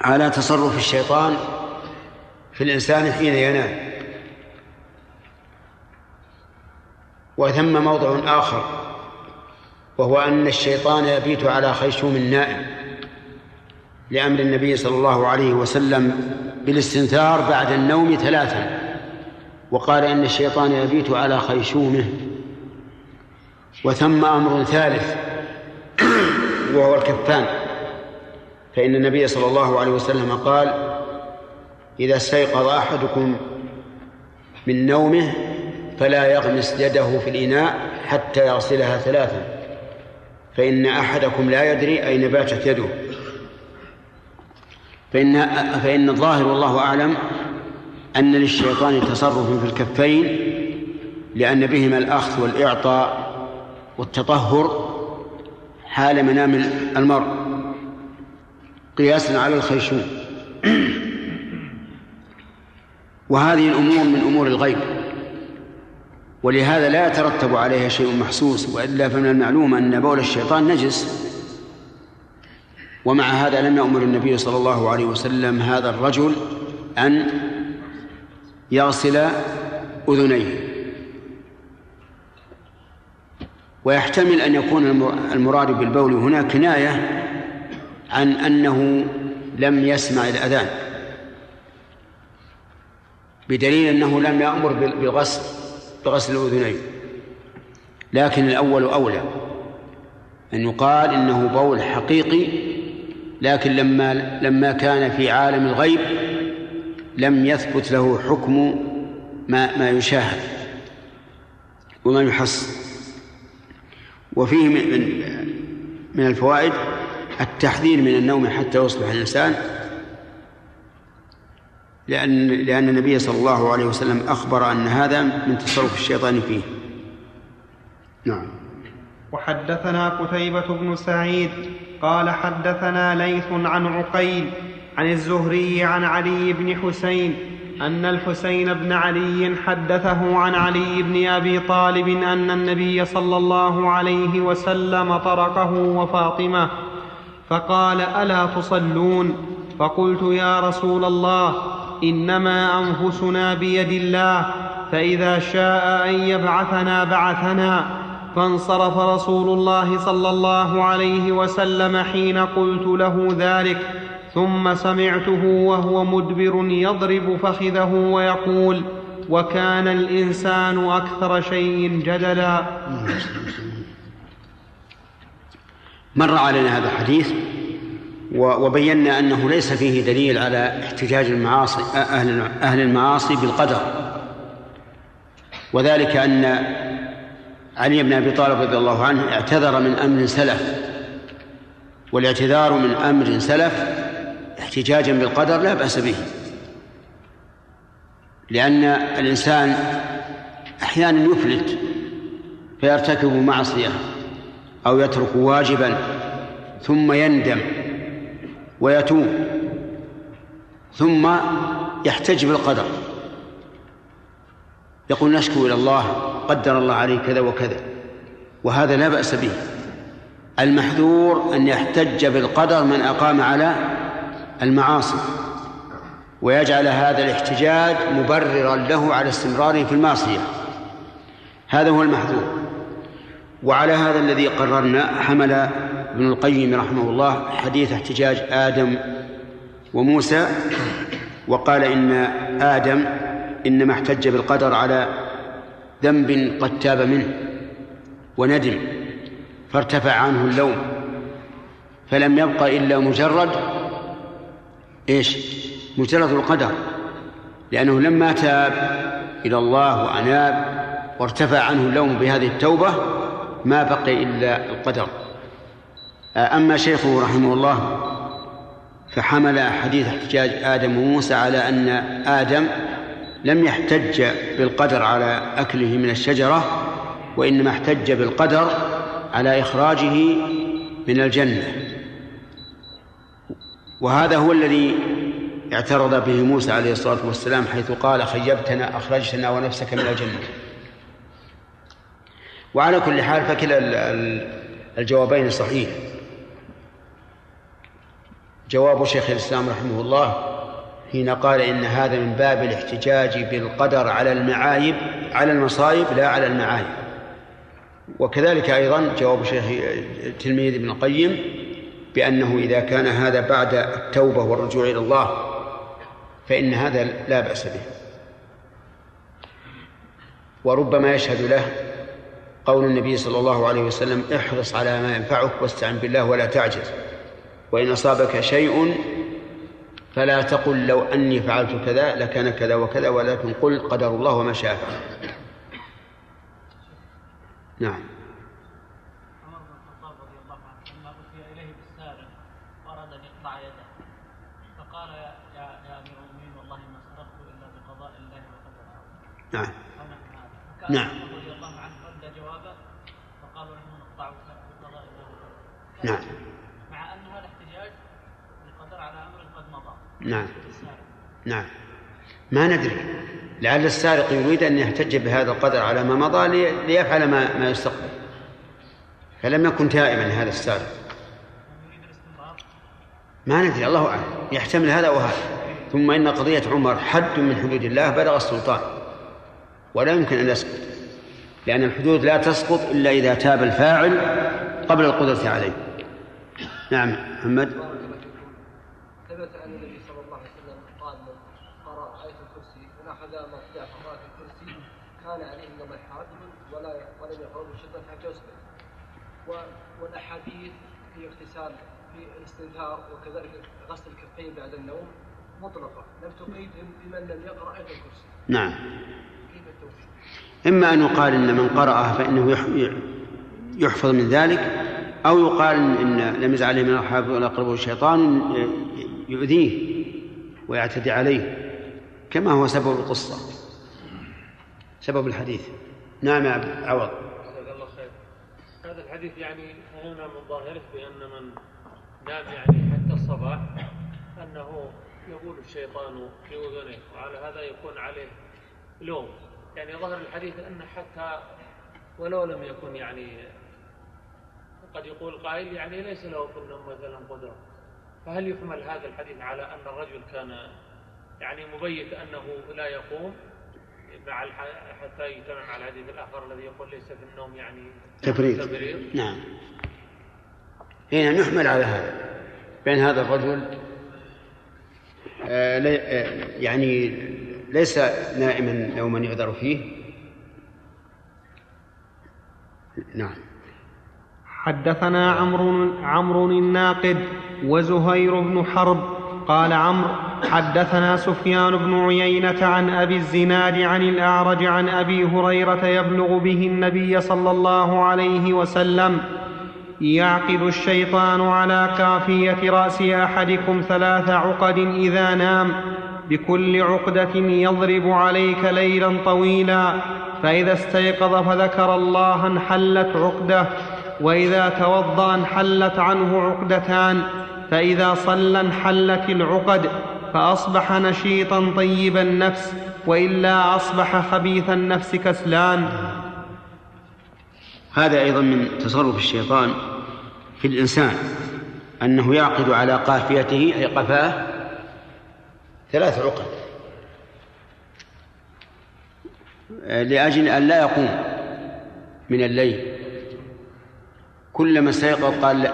على تصرف الشيطان في الإنسان حين ينام. وثم موضع آخر وهو أن الشيطان يبيت على خيشوم النائم لأمر النبي صلى الله عليه وسلم بالاستنثار بعد النوم ثلاثا وقال إن الشيطان يبيت على خيشومه. وثم أمر ثالث وهو الكفان فإن النبي صلى الله عليه وسلم قال إذا استيقظ أحدكم من نومه فلا يغمس يده في الإناء حتى يغسلها ثلاثا فإن أحدكم لا يدري أين باتت يده. فإن فإن الظاهر والله أعلم أن للشيطان تصرف في الكفين لأن بهما الأخذ والإعطاء والتطهر حال منام المرء. قياسا على الخيشوم. وهذه الأمور من أمور الغيب. ولهذا لا يترتب عليها شيء محسوس وإلا فمن المعلوم أن بول الشيطان نجس. ومع هذا لم يأمر النبي صلى الله عليه وسلم هذا الرجل أن يغسل أذنيه. ويحتمل أن يكون الم- المراد بالبول هنا كناية عن أنه لم يسمع الأذان. بدليل أنه لم يأمر بال- بالغسل. بغسل الأذنين. لكن الأول أولى. أن يقال إنه بول حقيقي لكن لما لما كان في عالم الغيب لم يثبت له حكم ما ما يشاهد وما يحس وفيه من, من الفوائد التحذير من النوم حتى يصبح الإنسان لأن لأن النبي صلى الله عليه وسلم أخبر أن هذا من تصرف الشيطان فيه. نعم. وحدثنا قتيبة بن سعيد قال حدثنا ليث عن عقيل عن الزهري عن علي بن حسين أن الحسين بن علي حدثه عن علي بن أبي طالب أن النبي صلى الله عليه وسلم طرقه وفاطمة فقال ألا تصلون؟ فقلت يا رسول الله إنما أنفسنا بيد الله فإذا شاء أن يبعثنا بعثنا. فانصرف رسول الله صلى الله عليه وسلم حين قلت له ذلك ثم سمعته وهو مدبر يضرب فخذه ويقول وكان الإنسان أكثر شيء جدلا. مر علينا هذا الحديث وبينا أنه ليس فيه دليل على احتجاج المعاصي أهل أهل المعاصي بالقدر. وذلك أن علي بن أبي طالب رضي الله عنه اعتذر من أمر سلف. والاعتذار من أمر سلف احتجاجا بالقدر لا بأس به. لأن الإنسان أحيانا يفلت فيرتكب معصية أو يترك واجبا ثم يندم. ويتوب. ثم يحتج بالقدر. يقول نشكو إلى الله قدر الله عليه كذا وكذا. وهذا لا بأس به. المحذور أن يحتج بالقدر من أقام على المعاصي ويجعل هذا الاحتجاج مبررا له على استمراره في المعصية. هذا هو المحذور. وعلى هذا الذي قررنا حمل ابن القيم رحمه الله حديث احتجاج آدم وموسى وقال إن آدم إنما احتج بالقدر على ذنب قد تاب منه وندم فارتفع عنه اللوم فلم يبق إلا مجرد إيش؟ مجرد القدر لأنه لما تاب إلى الله وأناب وارتفع عنه اللوم بهذه التوبة ما بقي إلا القدر. أما شيخه رحمه الله فحمل حديث احتجاج آدم وموسى على أن آدم لم يحتج بالقدر على أكله من الشجرة وإنما احتج بالقدر على إخراجه من الجنة. وهذا هو الذي اعترض به موسى عليه الصلاة والسلام حيث قال خيبتنا أخرجتنا ونفسك من الجنة. وعلى كل حال فكلا ال- ال- الجوابين صحيح. جواب شيخ الإسلام رحمه الله حين قال إن هذا من باب الاحتجاج بالقدر على المعايب على المصائب لا على المعايب. وكذلك أيضا جواب شيخ تلميذ ابن القيم بأنه إذا كان هذا بعد التوبة والرجوع إلى الله فإن هذا لا بأس به. وربما يشهد له قول النبي صلى الله عليه وسلم احرص على ما ينفعك واستعن بالله ولا تعجز. وإن أصابك شيء فلا تقل لو أني فعلت كذا لكان كذا وكذا ولكن قل قدر الله وما شاء. نعم. نعم. نعم. عمر رضي الله عنه رد جوابه فقالوا نحن نقطعك بقضاء الله وقدره نعم مع أن هذا احتجاج بالقدر على أمر قد مضى نعم. نعم. ما ندري. لعل السارق يريد أن يحتج بهذا القدر على ما مضى لي- ليفعل ما ما يستقبل. فلم يكن تائما هذا السارق. ما ندري. الله أعلم. يحتمل هذا وهذا ثم إن قضية عمر حد من حدود الله بلغ السلطان. ولا يمكن أن يسكت لأن الحدود لا تسقط إلا إذا تاب الفاعل قبل القدرة عليه. نعم محمد ثبت عن النبي صلى الله عليه وسلم قال من قرأ آية الكرسي من أخذ مفتاح قراءة الكرسي كان عليه نمل حاجب ولا ولم يقرأ بشدة حتى يصبح و- والأحاديث في اغتسال في الاستنثار وكذلك غسل الكفين بعد النوم مطلقة. لم تقيد بمن لم يقرأ آية الكرسي. نعم. كيف التوفيق؟ إما أن يقال إن من قرأها فإنه يح- يحفظ من ذلك أو يقال إن لم يزع عليه من الحافظ ولا يقربه الشيطان يؤذيه ويعتدي عليه كما هو سبب القصة سبب الحديث. نعم يا عوض جزاك الله خير هذا الحديث يعني فهمنا من ظاهره بأن من نام يعني حتى الصباح أنه يقول الشيطان في أذنه وعلى هذا يكون عليه لوم. يعني ظهر الحديث أن حتى ولو لم يكن يعني قد يقول قائل يعني ليس له في مثلا قدرة. فهل يحمل هذا الحديث على أن الرجل كان يعني مبيت أنه لا يقوم؟ مع الح... حتى يجتمع مع الحديث الآخر الذي يقول ليس في النوم يعني تفريط تبرير نعم. هنا نحمل على هذا. بأن هذا الرجل آه، لي- آه، يعني ليس نائما نوما يعذر فيه. نعم. حدثنا عمرو عمرو الناقد وزهير بن حرب قال عمرو حدثنا سفيان بن عيينة عن أبي الزناد عن الأعرج عن أبي هريرة يبلغ به النبي صلى الله عليه وسلم يعقد الشيطان على كافية رأس أحدكم ثلاث عقد إذا نام بكل عقدة يضرب عليك ليلا طويلا فإذا استيقظ فذكر الله انحلت عقدة وإذا توضأ انحلت عنه عقدتان فإذا صلى انحلت العقد. فأصبح نشيطا طيب النفس وإلا أصبح خبيث النفس كسلان. هذا أيضا من تصرف الشيطان في الإنسان أنه يعقد على قافيته أي قفاه ثلاث عقد. لأجل أن لا يقوم من الليل. كلما استيقظ قال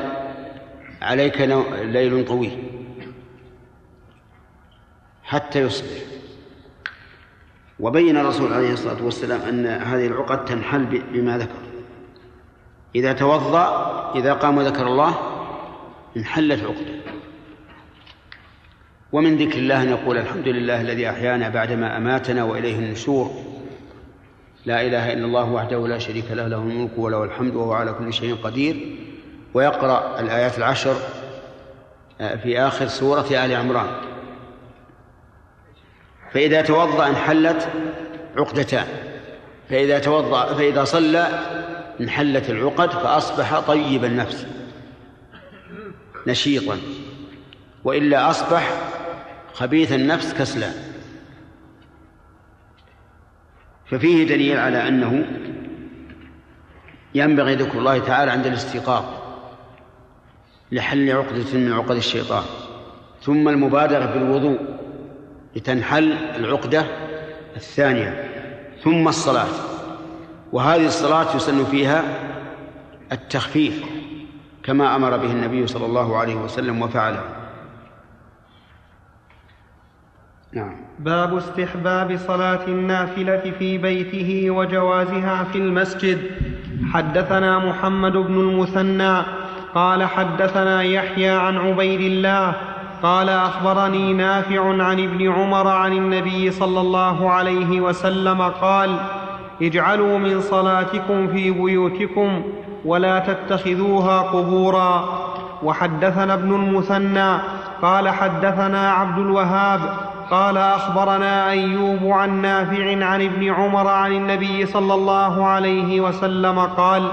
عليك ليل طويل. حتى يصبح. وبين الرسول عليه الصلاة والسلام أن هذه العقد تنحل بما ذكر. إذا توضأ إذا قام وذكر الله انحلت عقده. ومن ذكر الله نقول الحمد لله الذي أحيانا بعدما أماتنا وإليه النشور. لا إله إلا الله وحده لا شريك له له الملك وله الحمد وهو على كل شيء قدير. ويقرأ الآيات العشر آه، في آخر سورة آل عمران. فإذا توضأ انحلت عقدتان فإذا توضأ فإذا صلى انحلت العقد فأصبح طيب النفس. نشيطا. وإلا أصبح خبيث النفس كسلان. ففيه دليل على أنه ينبغي ذكر الله تعالى عند الاستيقاظ لحل عقدة من عقد الشيطان. ثم المبادرة بالوضوء لتنحل العقدة الثانية ثم الصلاة. وهذه الصلاة يسن فيها التخفيف كما أمر به النبي صلى الله عليه وسلم وفعله. نعم. باب استحباب صلاة النافلة في بيته وجوازها في المسجد. حدثنا محمد بن المثنى قال حدثنا يحيى عن عبيد الله قال أخبرني نافع عن ابن عمر عن النبي صلى الله عليه وسلم قال اجعلوا من صلاتكم في بيوتكم ولا تتخذوها قبورا. وحدثنا ابن المثنى قال حدثنا عبد الوهاب قال أخبرنا أيوب عن نافع عن ابن عمر عن النبي صلى الله عليه وسلم قال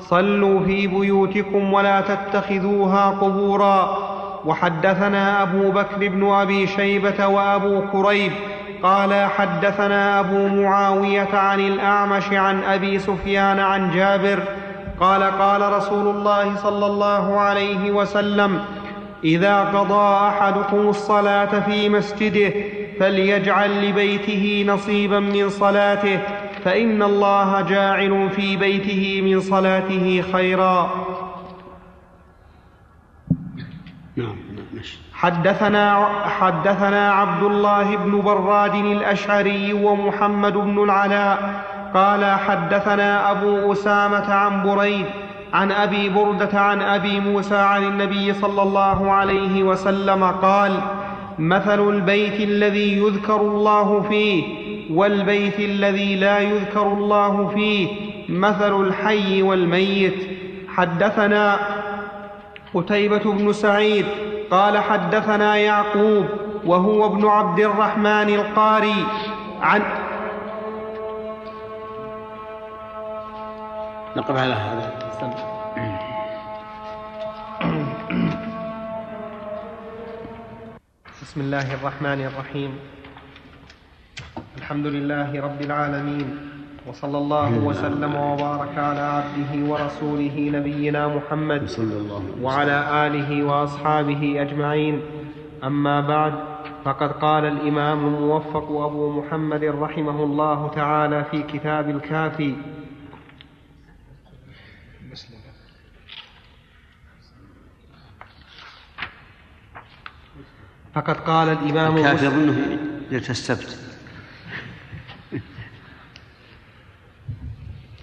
صلوا في بيوتكم ولا تتخذوها قبورا. وحدثنا أبو بكر بن أبي شيبة وأبو كريب قال حدثنا أبو معاوية عن الأعمش عن أبي سفيان عن جابر قال قال رسول الله صلى الله عليه وسلم إذا قضى أحدكم الصلاة في مسجده فليجعل لبيته نصيبا من صلاته فإن الله جاعل في بيته من صلاته خيرا نعم ماشي. حدثنا حدثنا عبد الله بن براد الأشعري ومحمد بن العلاء قال حدثنا أبو أسامة عن بريد عن أبي بردة عن أبي موسى عن النبي صلى الله عليه وسلم قال مثل البيت الذي يذكر الله فيه والبيت الذي لا يذكر الله فيه مثل الحي والميت حدثنا قتيبة بن سعيد قال حدثنا يعقوب وهو ابن عبد الرحمن القاري عن نقف على هذا. بسم الله الرحمن الرحيم. الحمد لله رب العالمين. وصلى الله وسلم وبارك على عبده ورسوله نبينا محمد وعلى آله وأصحابه أجمعين. أما بعد فقد قال الإمام الموفق أبو محمد رحمه الله تعالى في كتاب الكافي. فقد قال الإمام الكافي أظنه ليلة السبت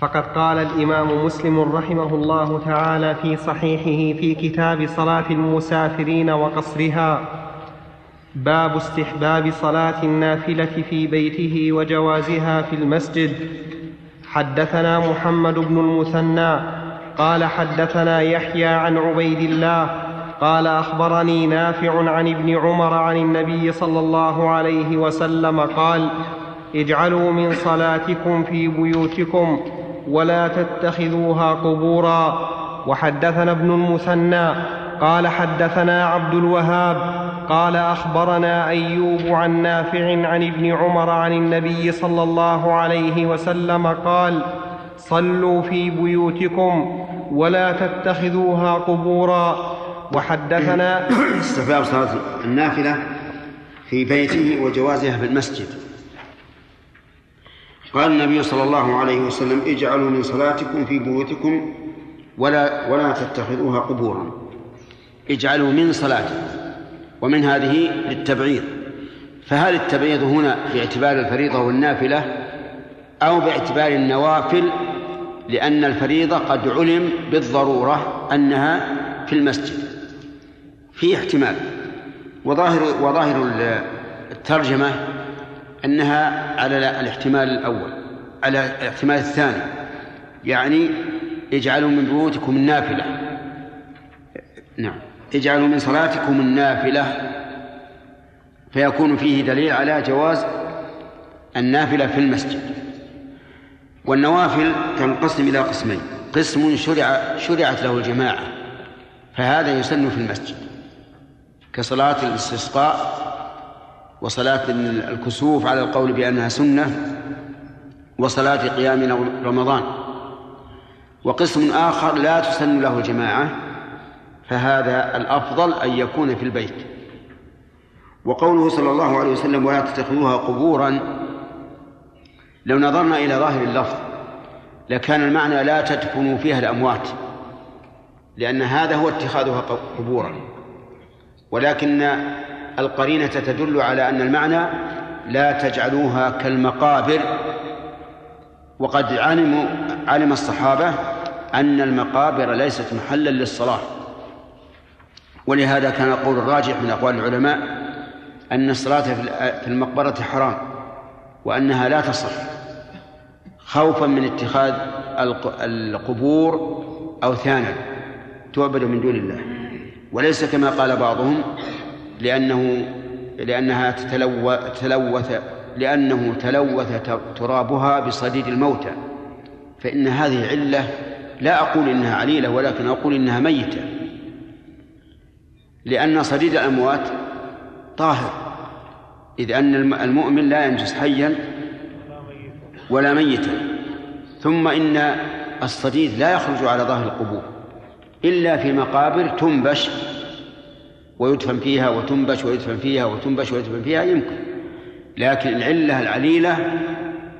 فقد قال الإمام مسلم رحمه الله تعالى في صحيحه في كتاب صلاة المسافرين وقصرها باب استحباب صلاة النافلة في بيته وجوازها في المسجد. حدثنا محمد بن المثنى قال حدثنا يحيى عن عبيد الله قال أخبرني نافع عن ابن عمر عن النبي صلى الله عليه وسلم قال اجعلوا من صلاتكم في بيوتكم ولا تتخذوها قبورا. وحدثنا ابن المثنى قال حدثنا عبد الوهاب قال أخبرنا أيوب عن نافع عن ابن عمر عن النبي صلى الله عليه وسلم قال صلوا في بيوتكم ولا تتخذوها قبورا. وحدثنا استحباب صلاة النافلة في بيته وجوازها في المسجد. قال النبي صلى الله عليه وسلم اجعلوا من صلاتكم في بيوتكم ولا ولا تتخذوها قبورا. اجعلوا من صلاتكم ومن هذه للتبعيض. فهل التبعيض هنا باعتبار الفريضة والنافلة أو باعتبار النوافل؟ لأن الفريضة قد علم بالضرورة أنها في المسجد. في احتمال. وظاهر وظاهر الترجمة أنها على الاحتمال الأول على الاحتمال الثاني. يعني اجعلوا من بيوتكم النافلة. نعم. اجعلوا من صلاتكم النافلة. فيكون فيه دليل على جواز النافلة في المسجد. والنوافل تنقسم إلى قسمين. قسم شرع شرعت له الجماعة فهذا يسن في المسجد. كصلاة الاستسقاء وصلاة الكسوف على القول بأنها سنة وصلاة قيام رمضان. وقسم آخر لا تسن له الجماعة فهذا الأفضل أن يكون في البيت. وقوله صلى الله عليه وسلم ولا تتخذوها قبورا لو نظرنا إلى ظاهر اللفظ لكان المعنى لا تدفنوا فيها الأموات لأن هذا هو اتخاذها قبورا. ولكن القرينة تدل على أن المعنى لا تجعلوها كالمقابر. وقد علموا علم الصحابة أن المقابر ليست محلا للصلاة. ولهذا كان القول الراجح من أقوال العلماء أن الصلاة في المقبرة حرام وأنها لا تصح خوفا من اتخاذ القبور أوثانا تعبد من دون الله. وليس كما قال بعضهم لأنه لأنها تتلو تلوث لأنه تلوث ترابها بصديد الموتى. فإن هذه علة لا أقول إنها عليلة ولكن أقول إنها ميتة. لأن صديد الأموات طاهر إذ أن المؤمن لا ينجس حيا ولا ميتا. ثم إن الصديد لا يخرج على ظهر القبور إلا في مقابر تنبش ويدفن فيها وتنبش ويدفن فيها وتنبش ويدفن فيها يمكن. لكن العلة العليلة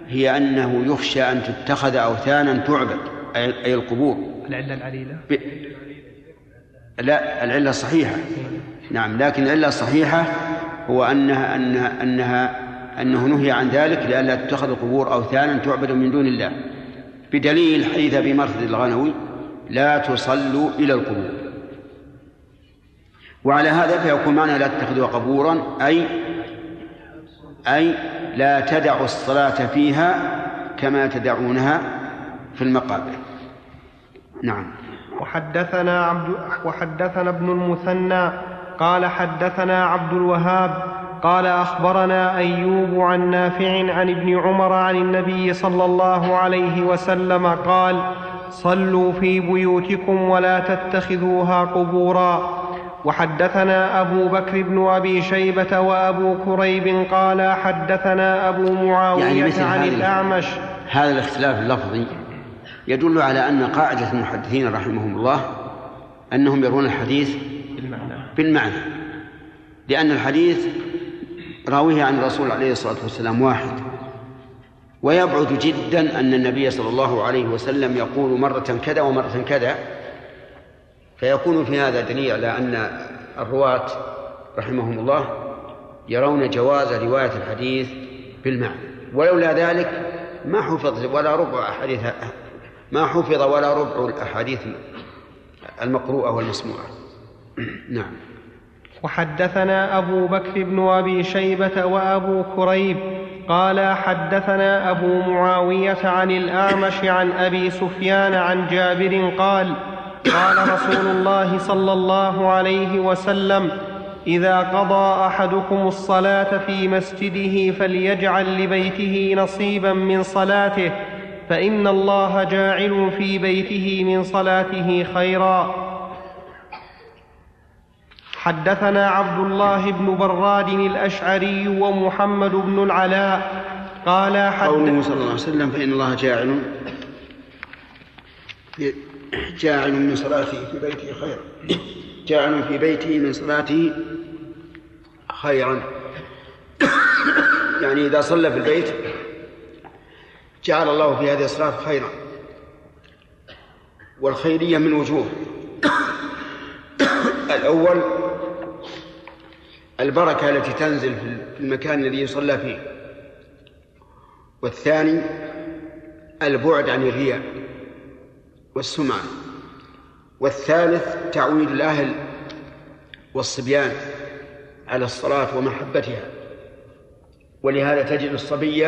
هي أنه يخشى أن تتخذ أوثانا تعبد أي القبور. العلة العليلة؟ ب... لا العلة الصحيحة. نعم لكن العلة الصحيحة هو أنها أنها أنها أنه نهي عن ذلك لئلا تتخذ القبور أوثانا تعبد من دون الله. بدليل حديث أبي مرثد الغنوي لا تصلوا إلى القبور. وعلى هذا فيكون معنى لا تتخذوا قبورا أي أي لا تدعوا الصلاة فيها كما تدعونها في المقابر. نعم. وحدثنا عبد وحدثنا ابن المثنى قال حدثنا عبد الوهاب قال أخبرنا أيوب عن نافع عن ابن عمر عن النبي صلى الله عليه وسلم قال صلوا في بيوتكم ولا تتخذوها قبورا. وحدثنا أبو بكر بن أبي شيبة وأبو كريب قال حدثنا أبو معاوية يعني مثل عن الأعمش. هذا الاختلاف اللفظي يدل على أن قاعدة المحدثين رحمهم الله أنهم يرون الحديث بالمعنى. بالمعنى لأن الحديث راويه عن الرسول عليه الصلاة والسلام واحد. ويبعد جدا أن النبي صلى الله عليه وسلم يقول مرة كذا ومرة كذا فيكون في هذا دليل على أن الرواة رحمهم الله يرون جواز رواية الحديث بالمعنى. ولولا ذلك ما حفظ ولا ربع أحاديث ما حفظ ولا ربع الأحاديث المقروءة والمسموعة. نعم. وحدثنا أبو بكر بن أبي شيبة وأبو كريب قال حدثنا أبو معاوية عن الأعمش عن أبي سفيان عن جابر قال قال رسول الله صلى الله عليه وسلم إذا قضى أحدكم الصلاة في مسجده فليجعل لبيته نصيبا من صلاته فإن الله جاعل في بيته من صلاته خيرا. حدثنا عبد الله بن براد الأشعري ومحمد بن العلاء قال قوله حد صلى الله عليه وسلم فإن الله جاعل جاعل من صلاته في بيته خيرا. جاعل في بيته من صلاته خيرا. يعني إذا صلى في البيت جعل الله في هذه الصلاة خيرا. والخيرية من وجوه. الأول البركة التي تنزل في المكان الذي يصلى فيه. والثاني البعد عن الرياء. والسمعة. والثالث تعويد الأهل والصبيان على الصلاة ومحبتها. ولهذا تجد الصبي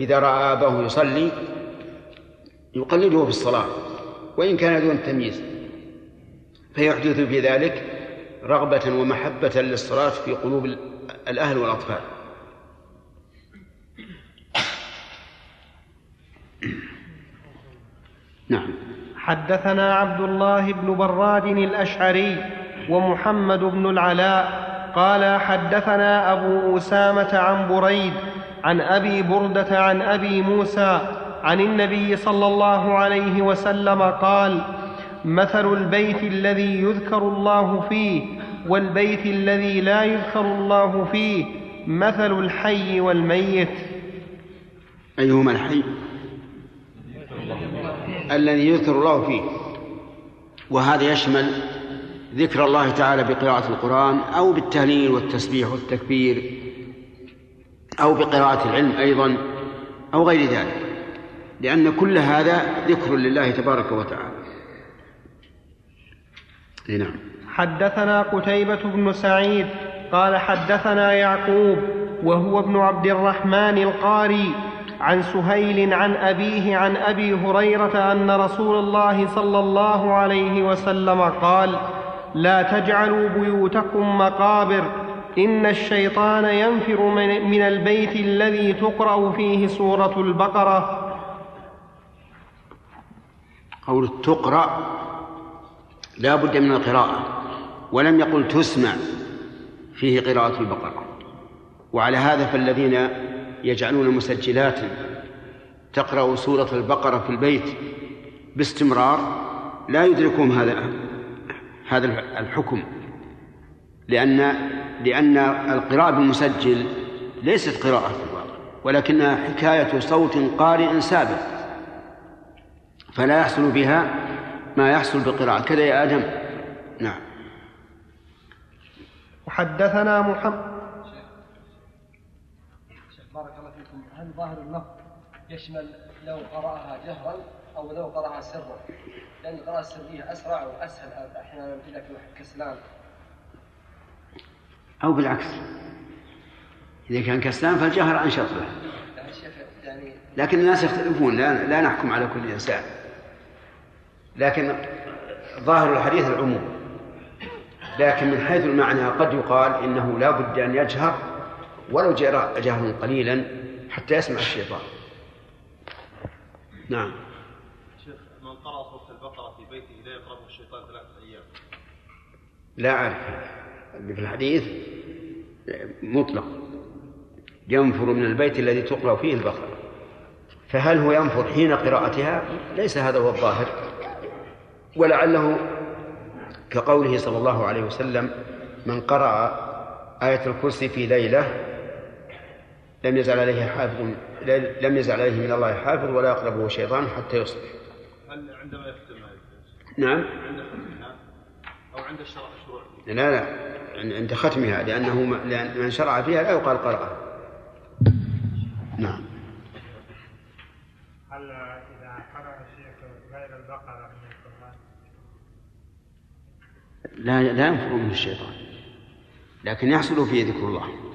إذا رأى أباه يصلي يقلده في الصلاة وإن كان دون تمييز. فيحدث في ذلك رغبة ومحبة للصلاة في قلوب الأهل والأطفال. نعم. حدثنا عبد الله بن براد الأشعري ومحمد بن العلاء قال حدثنا أبو أسامة عن بريد عن أبي بردة عن أبي موسى عن النبي صلى الله عليه وسلم قال مثل البيت الذي يذكر الله فيه والبيت الذي لا يذكر الله فيه مثل الحي والميت. أيهما الحي؟ الذي يذكر الله فيه. وهذا يشمل ذكر الله تعالى بقراءة القرآن أو بالتهليل والتسبيح والتكبير أو بقراءة العلم أيضا أو غير ذلك. لأن كل هذا ذكر لله تبارك وتعالى. نعم. حدثنا قتيبة بن سعيد قال حدثنا يعقوب وهو ابن عبد الرحمن القاري عن سهيل عن أبيه عن أبي هريرة أن رسول الله صلى الله عليه وسلم قال لا تجعلوا بيوتكم مقابر إن الشيطان ينفر من, البيت الذي تقرأ فيه سورة البقرة. قول تقرأ لا بد من القراءة ولم يقل تسمع فيه قراءة البقرة. وعلى هذا فالذين يجعلون مسجلات. تقرأ سورة البقرة في البيت باستمرار. لا يدركهم هذا هذا الحكم. لأن لأن القراءة بالمسجل ليست قراءة في الواقع ولكنها حكاية صوت قارئ سابق. فلا يحصل بها ما يحصل بالقراءة كذا يا آدم. نعم. وحدثنا محمد شيخ بارك الله فيكم هل ظاهر اللفظ يشمل لو قرأها جهرا أو لو قرأها سرا؟ لأن القراءة السرية أسرع وأسهل. أحيانا إذا كان كسلان. أو بالعكس. إذا كان كسلان فالجهر أنشط له يعني لكن الناس يختلفون. لا, لا نحكم على كل إنسان. لكن ظاهر الحديث العموم. لكن من حيث المعنى قد يقال إنه لا بد أن يجهر ولو جرى جهرا قليلا حتى يسمع الشيطان. نعم. شيخ من قرأ سورة البقرة في بيته لا يقربه الشيطان ثلاثة أيام. لا أعرف. اللي في الحديث مطلق. ينفر من البيت الذي تقرأ فيه البقرة. فهل هو ينفر حين قراءتها؟ ليس هذا هو الظاهر. ولعله كقوله صلى الله عليه وسلم من قرأ آية الكرسي في ليلة لم يزل عليه حافظ لم يزل عليه من الله حافظ ولا يقربه شيطان حتى يصبح هل عندما يختم هذه نعم. عند ختمها أو عند الشرع الشروع لا لا عند ختمها لأنه لأن من شرع فيها لا يقال قرأ نعم. هل إذا قرأ الشيخ غير البقرة من القرآن؟ لا لا ينفر منه الشيطان لكن يحصل فيه ذكر الله.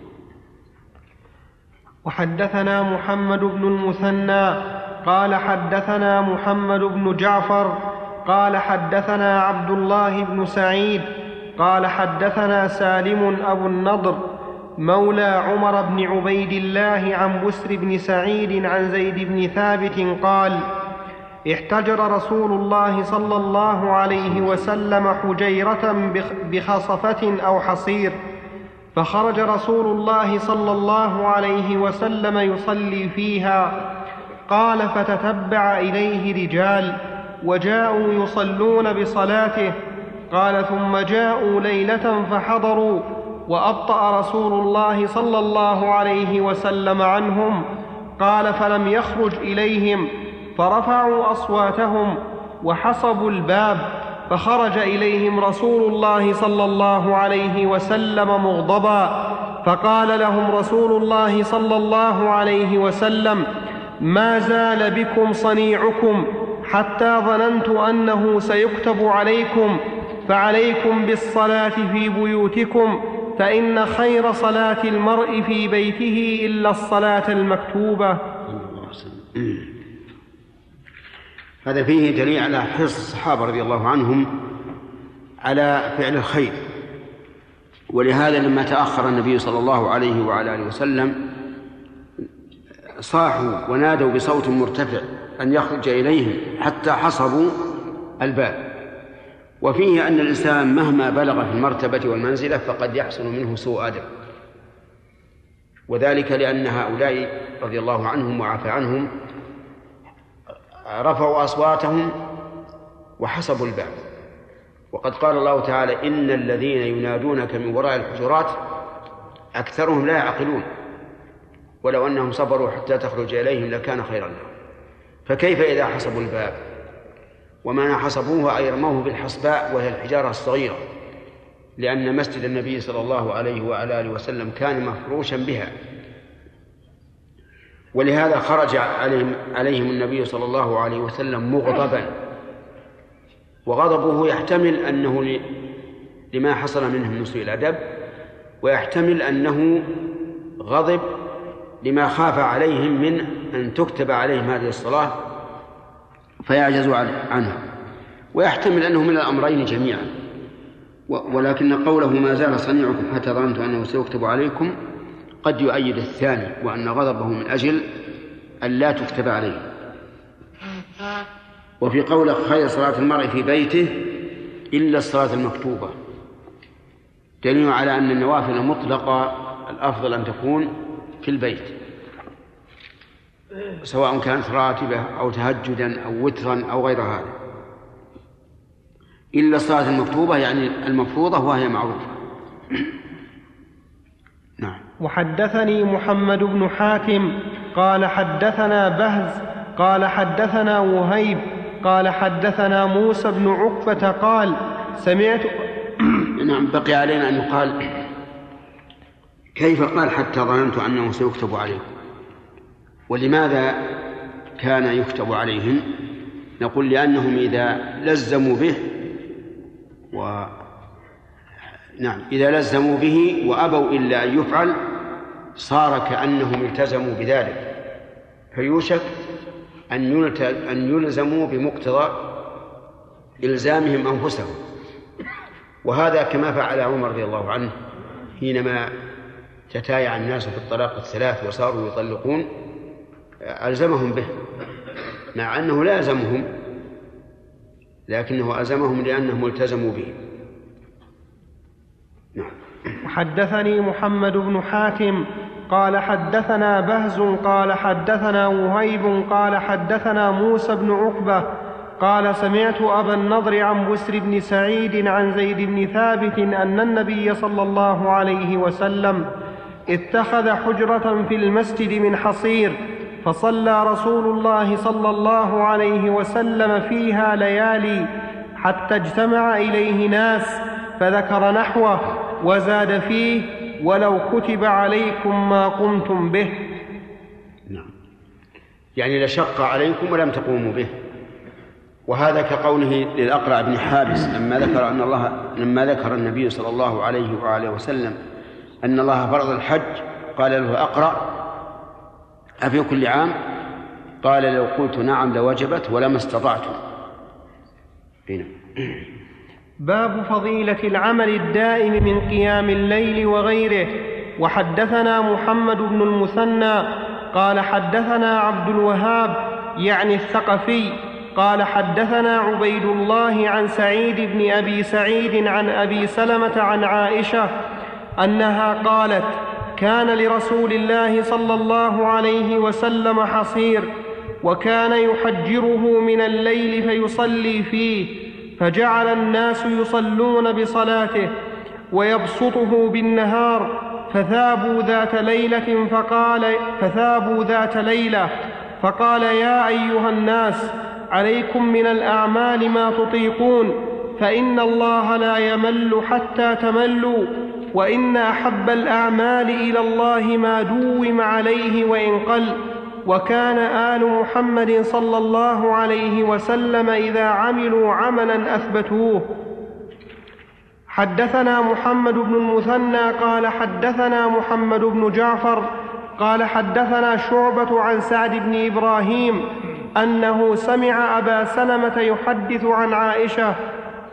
وحدثنا محمد بن المثنى قال حدثنا محمد بن جعفر قال حدثنا عبد الله بن سعيد قال حدثنا سالم أبو النضر مولى عمر بن عبيد الله عن بسر بن سعيد عن زيد بن ثابت قال احتجر رسول الله صلى الله عليه وسلم حجيرة بخصفة أو حصير. فخرج رسول الله صلى الله عليه وسلم يصلي فيها. قال فتتبع إليه رجال وجاءوا يصلون بصلاته. قال ثم جاءوا ليلة فحضروا وأبطأ رسول الله صلى الله عليه وسلم عنهم. قال فلم يخرج إليهم فرفعوا أصواتهم وحصبوا الباب فخرج إليهم رسول الله صلى الله عليه وسلم مغضبا فقال لهم رسول الله صلى الله عليه وسلم ما زال بكم صنيعكم حتى ظننت أنه سيكتب عليكم فعليكم بالصلاة في بيوتكم فإن خير صلاة المرء في بيته إلا الصلاة المكتوبة. هذا فيه دليل على حرص الصحابة رضي الله عنهم على فعل الخير. ولهذا لما تأخر النبي صلى الله عليه وعلى آله وسلم صاحوا ونادوا بصوت مرتفع أن يخرج إليهم حتى حصبوا الباب. وفيه أن الإنسان مهما بلغ في المرتبة والمنزلة فقد يحصل منه سوء أدب. وذلك لأن هؤلاء رضي الله عنهم وعفى عنهم رفعوا أصواتهم وحسبوا الباب وقد قال الله تعالى إن الذين ينادونك من وراء الحجرات أكثرهم لا يعقلون. ولو أنهم صبروا حتى تخرج إليهم لكان خيرا لهم. فكيف إذا حسبوا الباب؟ ومعنى حسبوه أي رموه بالحصباء وهي الحجارة الصغيرة لأن مسجد النبي صلى الله عليه وعلى آله وسلم كان مفروشا بها. ولهذا خرج عليهم عليهم النبي صلى الله عليه وسلم مغضبا. وغضبه يحتمل أنه لما حصل منه من سوء الأدب ويحتمل أنه غضب لما خاف عليهم من أن تكتب عليهم هذه الصلاة فيعجزوا عنها. ويحتمل أنه من الأمرين جميعا. ولكن قوله ما زال صنيعكم حتى ظننت أنه سيكتب عليكم قد يؤيد الثاني وأن غضبه من أجل أن لا تكتب عليه. وفي قول خير صلاة المرء في بيته إلا الصلاة المكتوبة. دليل على أن النوافل المطلقة الأفضل أن تكون في البيت. سواء كانت راتبة أو تهجدا أو وترا أو غير هذا. إلا الصلاة المكتوبة يعني المفروضة وهي معروفة. وحدثني محمد بن حاتم قال حدثنا بهز قال حدثنا وهيب قال حدثنا موسى بن عقبة قال سمعت نعم بقي علينا أن يقال كيف قال حتى ظننت أنه سيكتب عليكم؟ ولماذا كان يكتب عليهم؟ نقول لأنهم إذا لزموا به و نعم إذا لزموا به وأبوا إلا أن يفعل صار كأنهم التزموا بذلك. فيوشك أن أن يلزموا بمقتضى إلزامهم أنفسهم. وهذا كما فعل عمر رضي الله عنه حينما تتايع الناس في الطلاق الثلاث وصاروا يطلقون ألزمهم به مع أنه لا ألزمهم لكنه ألزمهم لأنهم التزموا به. نعم. وحدثني محمد بن حاتم قال حدثنا بهز قال حدثنا وهيب قال حدثنا موسى بن عقبة قال سمعت أبا النضر عن بسر بن سعيد عن زيد بن ثابت أن النبي صلى الله عليه وسلم اتخذ حجرة في المسجد من حصير فصلى رسول الله صلى الله عليه وسلم فيها ليالي حتى اجتمع إليه ناس فذكر نحوه وزاد فيه ولو كتب عليكم ما قمتم به. نعم. يعني لشق عليكم ولم تقوموا به. وهذا كقوله للأقرع بن حابس لما ذكر أن الله لما ذكر النبي صلى الله عليه وآله وسلم أن الله فرض الحج قال له أقرع أفي كل عام؟ قال لو قلت نعم لوجبت ولما استطعت. هنا. باب فضيلة العمل الدائم من قيام الليل وغيره. وحدثنا محمد بن المثنى قال حدثنا عبد الوهاب يعني الثقفي قال حدثنا عبيد الله عن سعيد بن أبي سعيد عن أبي سلمة عن عائشة أنها قالت كان لرسول الله صلى الله عليه وسلم حصير وكان يحجره من الليل فيصلي فيه فجعل الناس يصلون بصلاته ويبسطه بالنهار فثابوا ذات ليلة فقال فثابوا ذات ليلة فقال يا أيها الناس عليكم من الأعمال ما تطيقون فإن الله لا يمل حتى تملوا وإن أحب الأعمال إلى الله ما دوم عليه وإن قل وكان آل محمد صلى الله عليه وسلم إذا عملوا عملا أثبتوه. حدثنا محمد بن المثنى قال حدثنا محمد بن جعفر قال حدثنا شعبة عن سعد بن إبراهيم أنه سمع أبا سلمة يحدث عن عائشة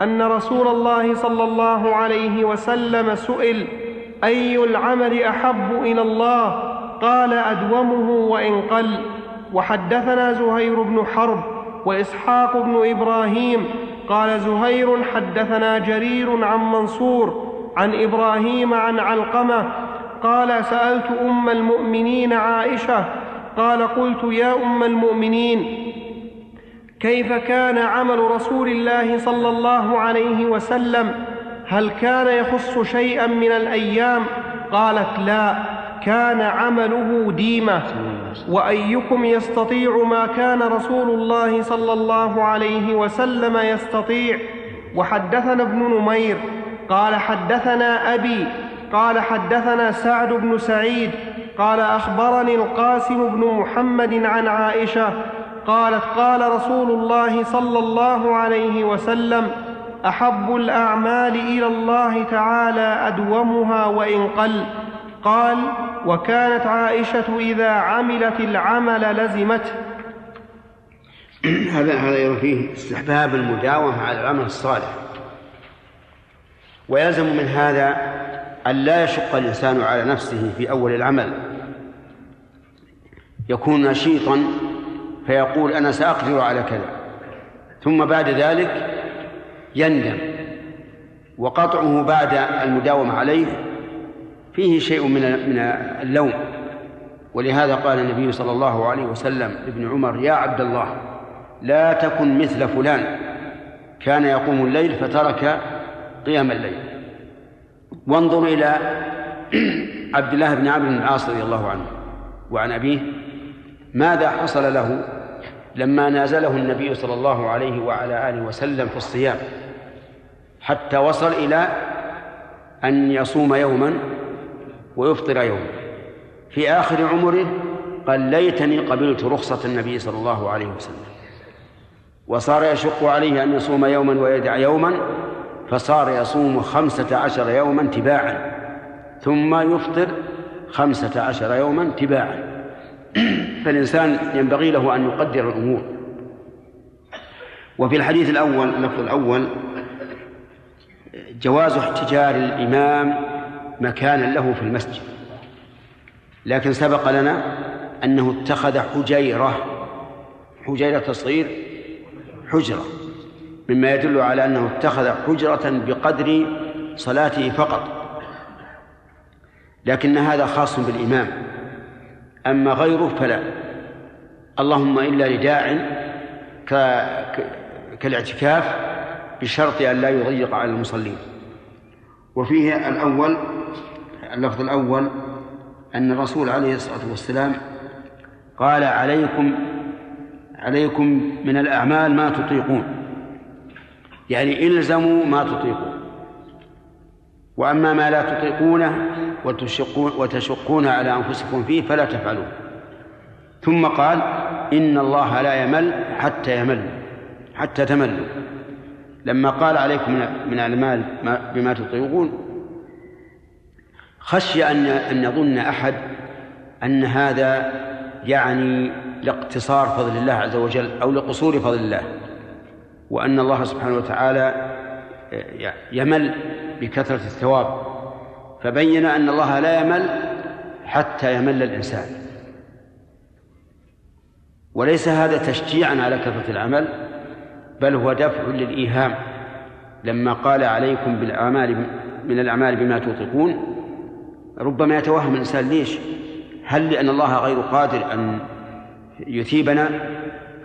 أن رسول الله صلى الله عليه وسلم سئل أي العمل أحب إلى الله؟ قال أدومه وإن قل. وحدثنا زهير بن حرب وإسحاق بن إبراهيم. قال زهير حدثنا جرير عن منصور عن إبراهيم عن علقمة. قال سألت أم المؤمنين عائشة. قال قلت يا أم المؤمنين كيف كان عمل رسول الله صلى الله عليه وسلم؟ هل كان يخص شيئا من الأيام؟ قالت لا. كان عمله ديمه وأيكم يستطيع ما كان رسول الله صلى الله عليه وسلم يستطيع؟ وحدثنا ابن نمير قال حدثنا أبي قال حدثنا سعد بن سعيد قال أخبرني القاسم بن محمد عن عائشة قالت قال رسول الله صلى الله عليه وسلم أحب الأعمال إلى الله تعالى أدومها وإن قل. قال وكانت عائشة إذا عملت العمل لزمته هذا هذا فيه استحباب المداومة على العمل الصالح. ويلزم من هذا أن لا يشق الإنسان على نفسه في أول العمل. يكون نشيطا فيقول أنا سأقدر على كذا. ثم بعد ذلك يندم وقطعه بعد المداومة عليه فيه شيء من من اللوم. ولهذا قال النبي صلى الله عليه وسلم لابن عمر يا عبد الله لا تكن مثل فلان. كان يقوم الليل فترك قيام الليل. وانظر إلى عبد الله بن عمرو بن العاص رضي الله عنه وعن أبيه. ماذا حصل له لما نازله النبي صلى الله عليه وعلى آله وسلم في الصيام؟ حتى وصل إلى أن يصوم يوما ويفطر يوما في آخر عمره قال ليتني قبلت رخصة النبي صلى الله عليه وسلم. وصار يشق عليه أن يصوم يوما ويدع يوما فصار يصوم خمسة عشر يوما تباعا. ثم يفطر خمسة عشر يوما تباعا. فالإنسان ينبغي له أن يقدر الأمور. وفي الحديث الأول اللفظ الأول جواز احتجار الإمام مكانا له في المسجد. لكن سبق لنا أنه اتخذ حجيرة حجيرة تصغير حجرة مما يدل على أنه اتخذ حجرة بقدر صلاته فقط. لكن هذا خاص بالإمام. أما غيره فلا. اللهم إلا لداع. كالاعتكاف بشرط أن لا يضيق على المصلين. وفيه الأول اللفظ الأول أن الرسول عليه الصلاة والسلام قال عليكم عليكم من الأعمال ما تطيقون. يعني إلزموا ما تطيقون. وأما ما لا تطيقونه وتشقون, وتشقون على أنفسكم فيه فلا تفعلوه. ثم قال إن الله لا يمل حتى يمل حتى تملوا. لما قال عليكم من المال بما تطيقون خشي أن أن يظن أحد أن هذا يعني لاقتصار فضل الله عز وجل أو لقصور فضل الله وأن الله سبحانه وتعالى يمل بكثرة الثواب فبين أن الله لا يمل حتى يمل الإنسان. وليس هذا تشجيعا على كثرة العمل بل هو دفع للإيهام. لما قال عليكم بالأعمال من الأعمال بما توطقون ربما يتوهم الإنسان ليش؟ هل لأن الله غير قادر أن يثيبنا؟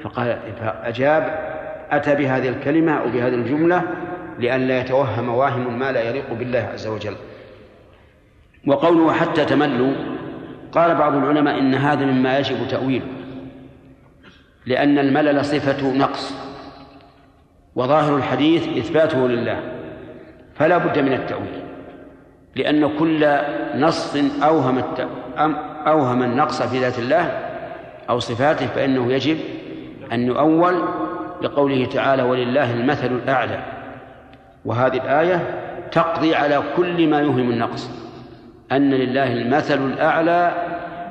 فقال فأجاب أتى بهذه الكلمة أو بهذه الجملة لئلا يتوهم واهم ما لا يليق بالله عز وجل. وقوله حتى تملوا قال بعض العلماء إن هذا مما يجب تأويله لأن الملل صفة نقص. وظاهر الحديث إثباته لله فلا بد من التأويل لأن كل نص أوهم أوهم النقص في ذات الله أو صفاته فإنه يجب أن يؤول لقوله تعالى ولله المثل الأعلى وهذه الآية تقضي على كل ما يوهم النقص أن لله المثل الأعلى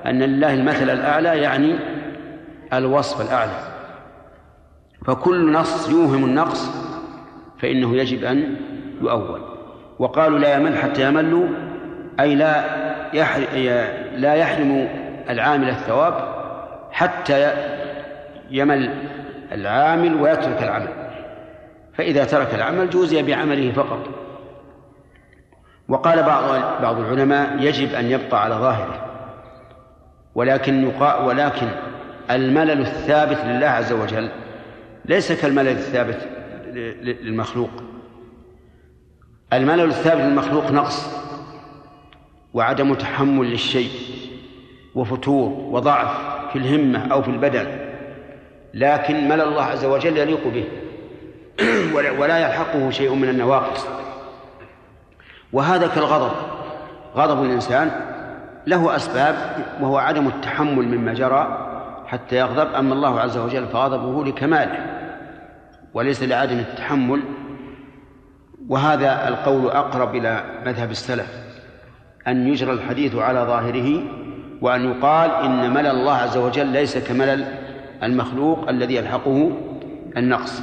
أن لله المثل الأعلى يعني الوصف الأعلى. فكل نص يوهم النقص فإنه يجب أن يؤول. وقالوا لا يمل حتى يملوا أي لا لا يحرم العامل الثواب حتى يمل العامل ويترك العمل. فإذا ترك العمل جوزي بعمله فقط. وقال بعض بعض العلماء يجب أن يبقى على ظاهره. ولكن ولكن الملل الثابت لله عز وجل ليس كالملل الثابت للمخلوق. الملل الثابت للمخلوق نقص وعدم تحمل للشيء وفتور وضعف في الهمة أو في البدن لكن ملل الله عز وجل يليق به ولا يلحقه شيء من النواقص. وهذا كالغضب. غضب الإنسان له أسباب وهو عدم التحمل مما جرى حتى يغضب أما الله عز وجل فغضبه لكماله. وليس لعدم التحمل وهذا القول أقرب إلى مذهب السلف أن يجرى الحديث على ظاهره وأن يقال إن ملل الله عز وجل ليس كملل المخلوق الذي يلحقه النقص.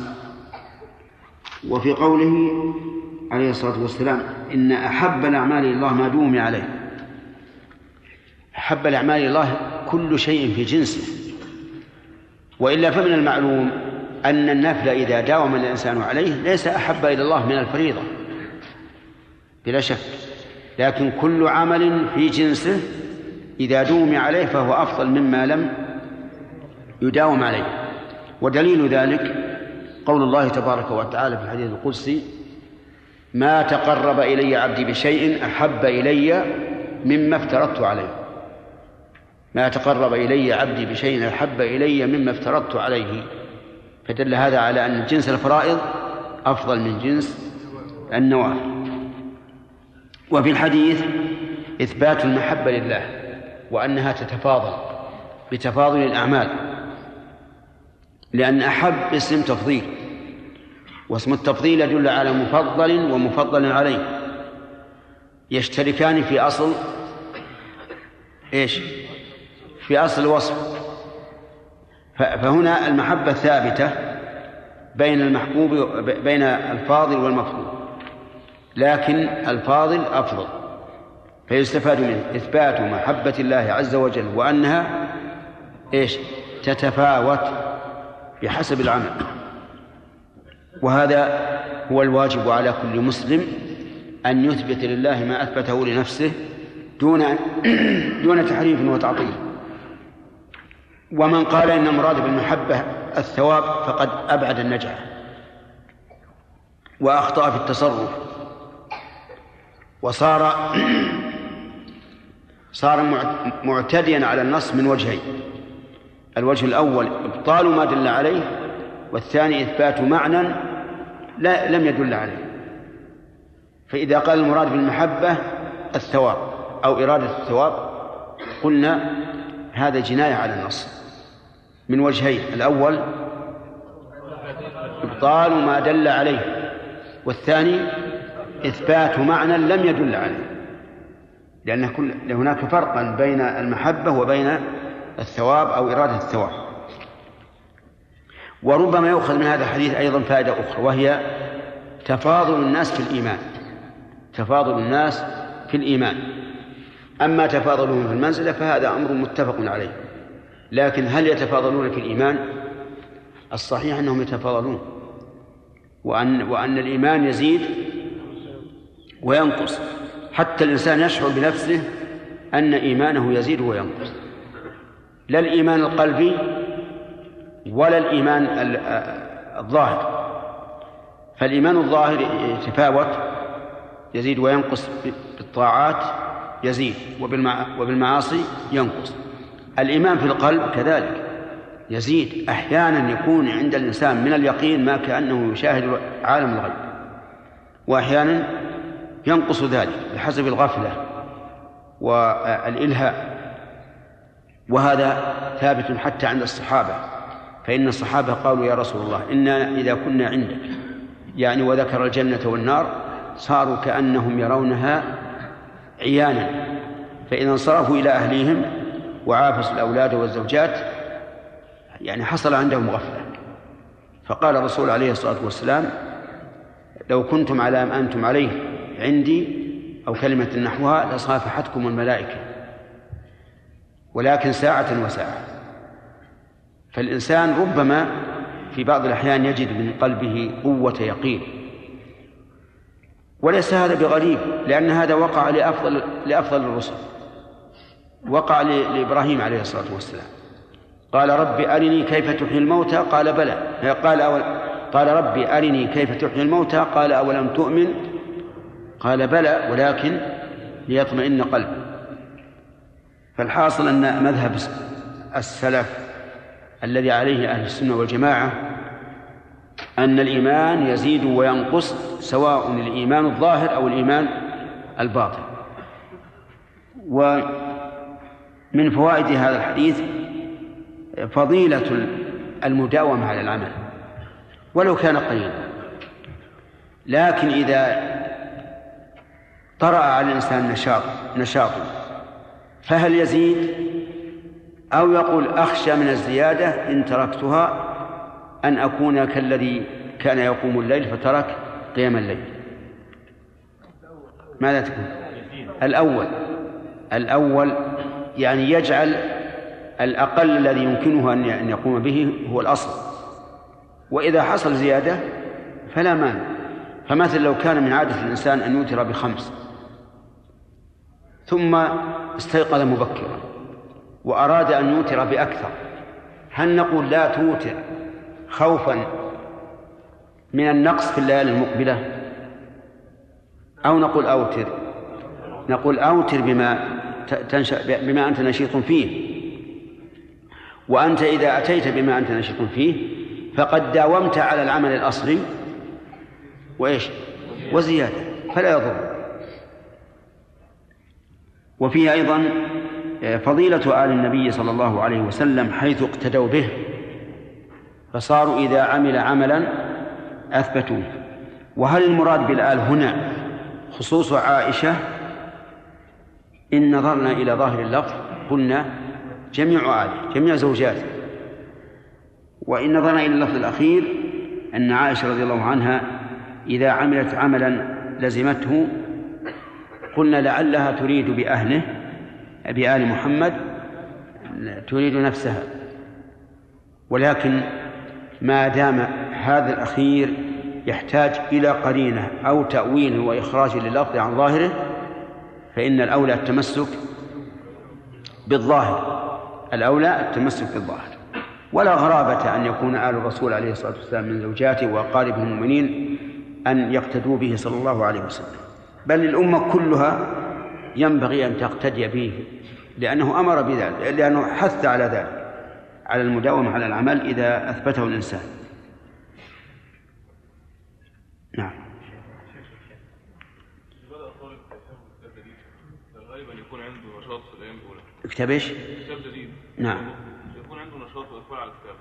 وفي قوله عليه الصلاة والسلام إن أحب الأعمال إلى الله ما دوم عليه. أحب الأعمال إلى الله كل شيء في جنسه وإلا فمن المعلوم أن النفل إذا داوم الإنسان عليه ليس أحب إلى الله من الفريضة. بلا شك. لكن كل عمل في جنسه إذا دوم عليه فهو أفضل مما لم يداوم عليه. ودليل ذلك قول الله تبارك وتعالى في الحديث القدسي ما تقرب إلي عبدي بشيء أحب إلي مما افترضت عليه. ما تقرب إلي عبدي بشيء أحب إلي مما افترضت عليه. فدل هذا على أن جنس الفرائض أفضل من جنس النوافل وفي الحديث إثبات المحبة لله وأنها تتفاضل بتفاضل الأعمال لأن أحب اسم تفضيل واسم التفضيل يدل على مفضل ومفضل عليه. يشتركان في أصل إيش؟ في أصل الوصف. فهنا المحبة ثابتة بين المحبوب بين الفاضل والمفضول لكن الفاضل أفضل فيستفاد منه إثبات محبة الله عز وجل وأنها إيش؟ تتفاوت بحسب العمل. وهذا هو الواجب على كل مسلم أن يثبت لله ما أثبته لنفسه دون دون تحريف وتعطيل. ومن قال إن المراد بالمحبة الثواب فقد أبعد النجاح وأخطأ في التصرف. وصار صار معتديا على النص من وجهين. الوجه الأول إبطال ما دل عليه والثاني إثبات معنى لا لم يدل عليه. فإذا قال المراد بالمحبة الثواب أو إرادة الثواب قلنا هذا جناية على النص. من وجهين. الأول إبطال ما دل عليه. والثاني إثبات معنى لم يدل عليه. لأن كل هناك فرقا بين المحبة وبين الثواب أو إرادة الثواب. وربما يؤخذ من هذا الحديث أيضا فائدة أخرى وهي تفاضل الناس في الإيمان. تفاضل الناس في الإيمان. أما تفاضلهم في المنزلة فهذا أمر متفق عليه. لكن هل يتفاضلون في الإيمان؟ الصحيح أنهم يتفاضلون. وأن, وأن الإيمان يزيد وينقص. حتى الإنسان يشعر بنفسه أن إيمانه يزيد وينقص. لا الإيمان القلبي ولا الإيمان الظاهر. فالإيمان الظاهر يتفاوت يزيد وينقص بالطاعات يزيد وبالمعاصي ينقص. الإيمان في القلب كذلك. يزيد. أحيانا يكون عند الإنسان من اليقين ما كأنه يشاهد عالم الغيب. وأحيانا ينقص ذلك بحسب الغفلة والإلهاء. وهذا ثابت حتى عند الصحابة. فإن الصحابة قالوا يا رسول الله إنا إذا كنا عندك يعني وذكر الجنة والنار صاروا كأنهم يرونها عيانا. فإذا انصرفوا إلى أهليهم وعافسوا الأولاد والزوجات يعني حصل عندهم غفلة. فقال الرسول عليه الصلاة والسلام لو كنتم على ما أنتم عليه عندي أو كلمة نحوها لصافحتكم الملائكة ولكن ساعة وساعة. فالإنسان ربما في بعض الأحيان يجد من قلبه قوة يقين. وليس هذا بغريب لأن هذا وقع لأفضل لأفضل الرسل. وقع لإبراهيم عليه الصلاة والسلام. قال رب أرني كيف تحيي الموتى؟ قال بلى. قال أول قال رب أرني كيف تحيي الموتى؟ قال أولم تؤمن؟ قال بلى ولكن ليطمئن قلبي. فالحاصل أن مذهب السلف الذي عليه أهل السنة والجماعة أن الإيمان يزيد وينقص سواء الإيمان الظاهر أو الإيمان الباطن. ومن فوائد هذا الحديث فضيلة المداومة على العمل ولو كان قليلا. لكن إذا طرأ على الإنسان نشاط نشاط فهل يزيد؟ أو يقول أخشى من الزيادة إن تركتها أن أكون كالذي كان يقوم الليل فترك قيام الليل. ماذا تكون الأول الأول يعني يجعل الأقل الذي يمكنه أن يقوم به هو الأصل. وإذا حصل زيادة فلا مانع. فمثلا لو كان من عادة الإنسان أن يوتر بخمس ثم استيقظ مبكرا وأراد أن يوتر بأكثر هل نقول لا توتر خوفا من النقص في الليالي المقبلة؟ أو نقول أوتر؟ نقول أوتر بما تنشأ بما أنت نشيط فيه. وأنت إذا أتيت بما أنت نشيط فيه فقد داومت على العمل الأصلي. وإيش؟ وزيادة فلا يضر. وفيه أيضا آه، فضيلة آل النبي صلى الله عليه وسلم حيث اقتدوا به فصاروا إذا عمل عملا أثبتوه. وهل المراد بالآل هنا خصوص عائشة إن نظرنا إلى ظاهر اللفظ قلنا جميع آله جميع زوجاته وإن نظرنا إلى اللفظ الأخير أن عائشة رضي الله عنها إذا عملت عملا لزمته قلنا لعلها تريد بأهله بآل محمد تريد نفسها. ولكن ما دام هذا الأخير يحتاج إلى قرينة أو تأويل وإخراج لللفظ عن ظاهره فإن الأولى التمسك بالظاهر الأولى التمسك بالظاهر. ولا غرابة أن يكون آل الرسول عليه الصلاة والسلام من زوجاته وأقاربه المؤمنين أن يقتدوا به صلى الله عليه وسلم. بل الأمة كلها ينبغي أن تقتدي به لأنه أمر بذلك لأنه حث على ذلك على المداومة على العمل إذا أثبته الإنسان نعم غالبا يكون عنده نشاط في الأيام الاولى كتاب إيش؟ كتاب جديد. نعم. يكون عنده نشاط واقبال على الكتاب.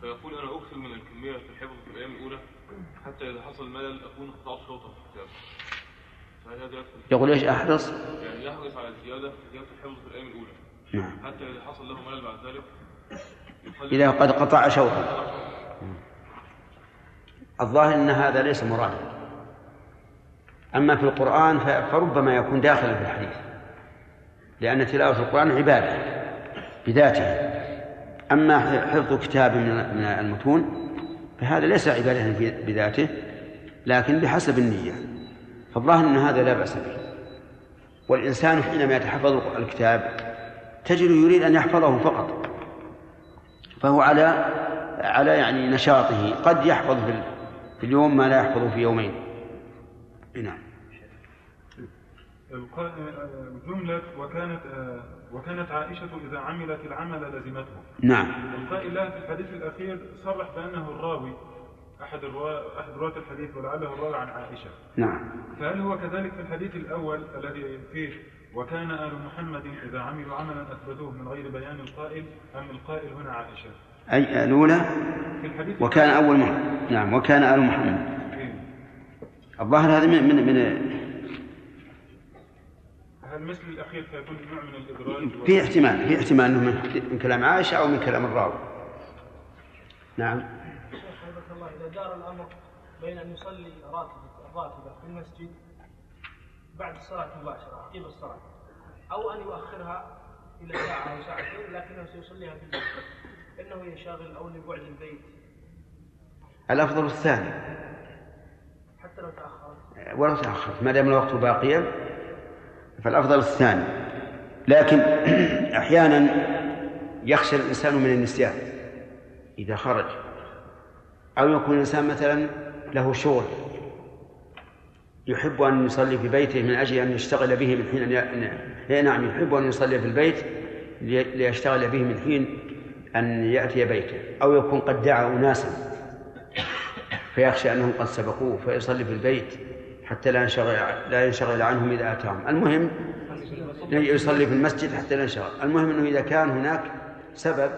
فيقول أنا أكثر من الكمية في الحفظ في الأيام الأولى حتى إذا حصل ملل أكون قطعت شوطا في الكتاب. يقول إيش أحرص؟ يعني يحرص على الزيادة في زياده الحفظ في الأيام الأولى. نعم. حتى إذا حصل له ملل بعد ذلك إذا قد قطع شوطا. الظاهر أن هذا ليس مرادا. أما في القرآن فربما يكون داخلا في الحديث. لأن تلاوة القرآن عبادة بذاته. أما حفظ كتاب من المتون فهذا ليس عبادة بذاته لكن بحسب النية. فالظاهر أن هذا لا بأس به. والإنسان حينما يتحفظ الكتاب تجد يريد أن يحفظه فقط. فهو على على يعني نشاطه. قد يحفظ في اليوم ما لا يحفظه في يومين. نعم. جملة وكانت وكانت عائشة إذا عملت العمل لزمته. نعم. القائل لها في الحديث الأخير صرح بأنه الراوي أحد الرواة أحد رواة الحديث ولعله الراوي عن عائشة. نعم. فهل هو كذلك في الحديث الأول الذي فيه وكان آل محمد إذا عملوا عملا أثبتوه من غير بيان القائل أم القائل هنا عائشة؟ أي الأولى؟ في الحديث وكان أول محمد. نعم وكان آل محمد. إيه. الظاهر هذا من من من الأخير فيكون نوع من الإدراج في احتمال في احتمال أنه من من كلام عائشة أو من كلام الراوي. نعم. شيخ حفظك الله إذا دار الأمر بين أن يصلي راتبة الراتبة في المسجد بعد الصلاة مباشرة عقب الصلاة أو أن يؤخرها إلى ساعة أو ساعتين لكنه سيصليها في البيت إنه ينشغل أو لبعد البيت. الأفضل الثاني. حتى لو تأخرت. ولو تأخرت ما دام الوقت باقيا. فالأفضل الثاني. لكن أحيانا يخشى الإنسان من النسيان إذا خرج. أو يكون الإنسان مثلا له شغل يحب أن يصلي في بيته من أجل أن يشتغل به من حين أن نعم يحب أن يصلي في البيت ليشتغل به من حين أن يأتي بيته. أو يكون قد دعا أناسا فيخشى أنهم قد سبقوه فيصلي في البيت. حتى لا ينشغل لا ينشغل عنهم إذا أتاهم، المهم يصلي في المسجد حتى لا ينشغل، المهم إنه إذا كان هناك سبب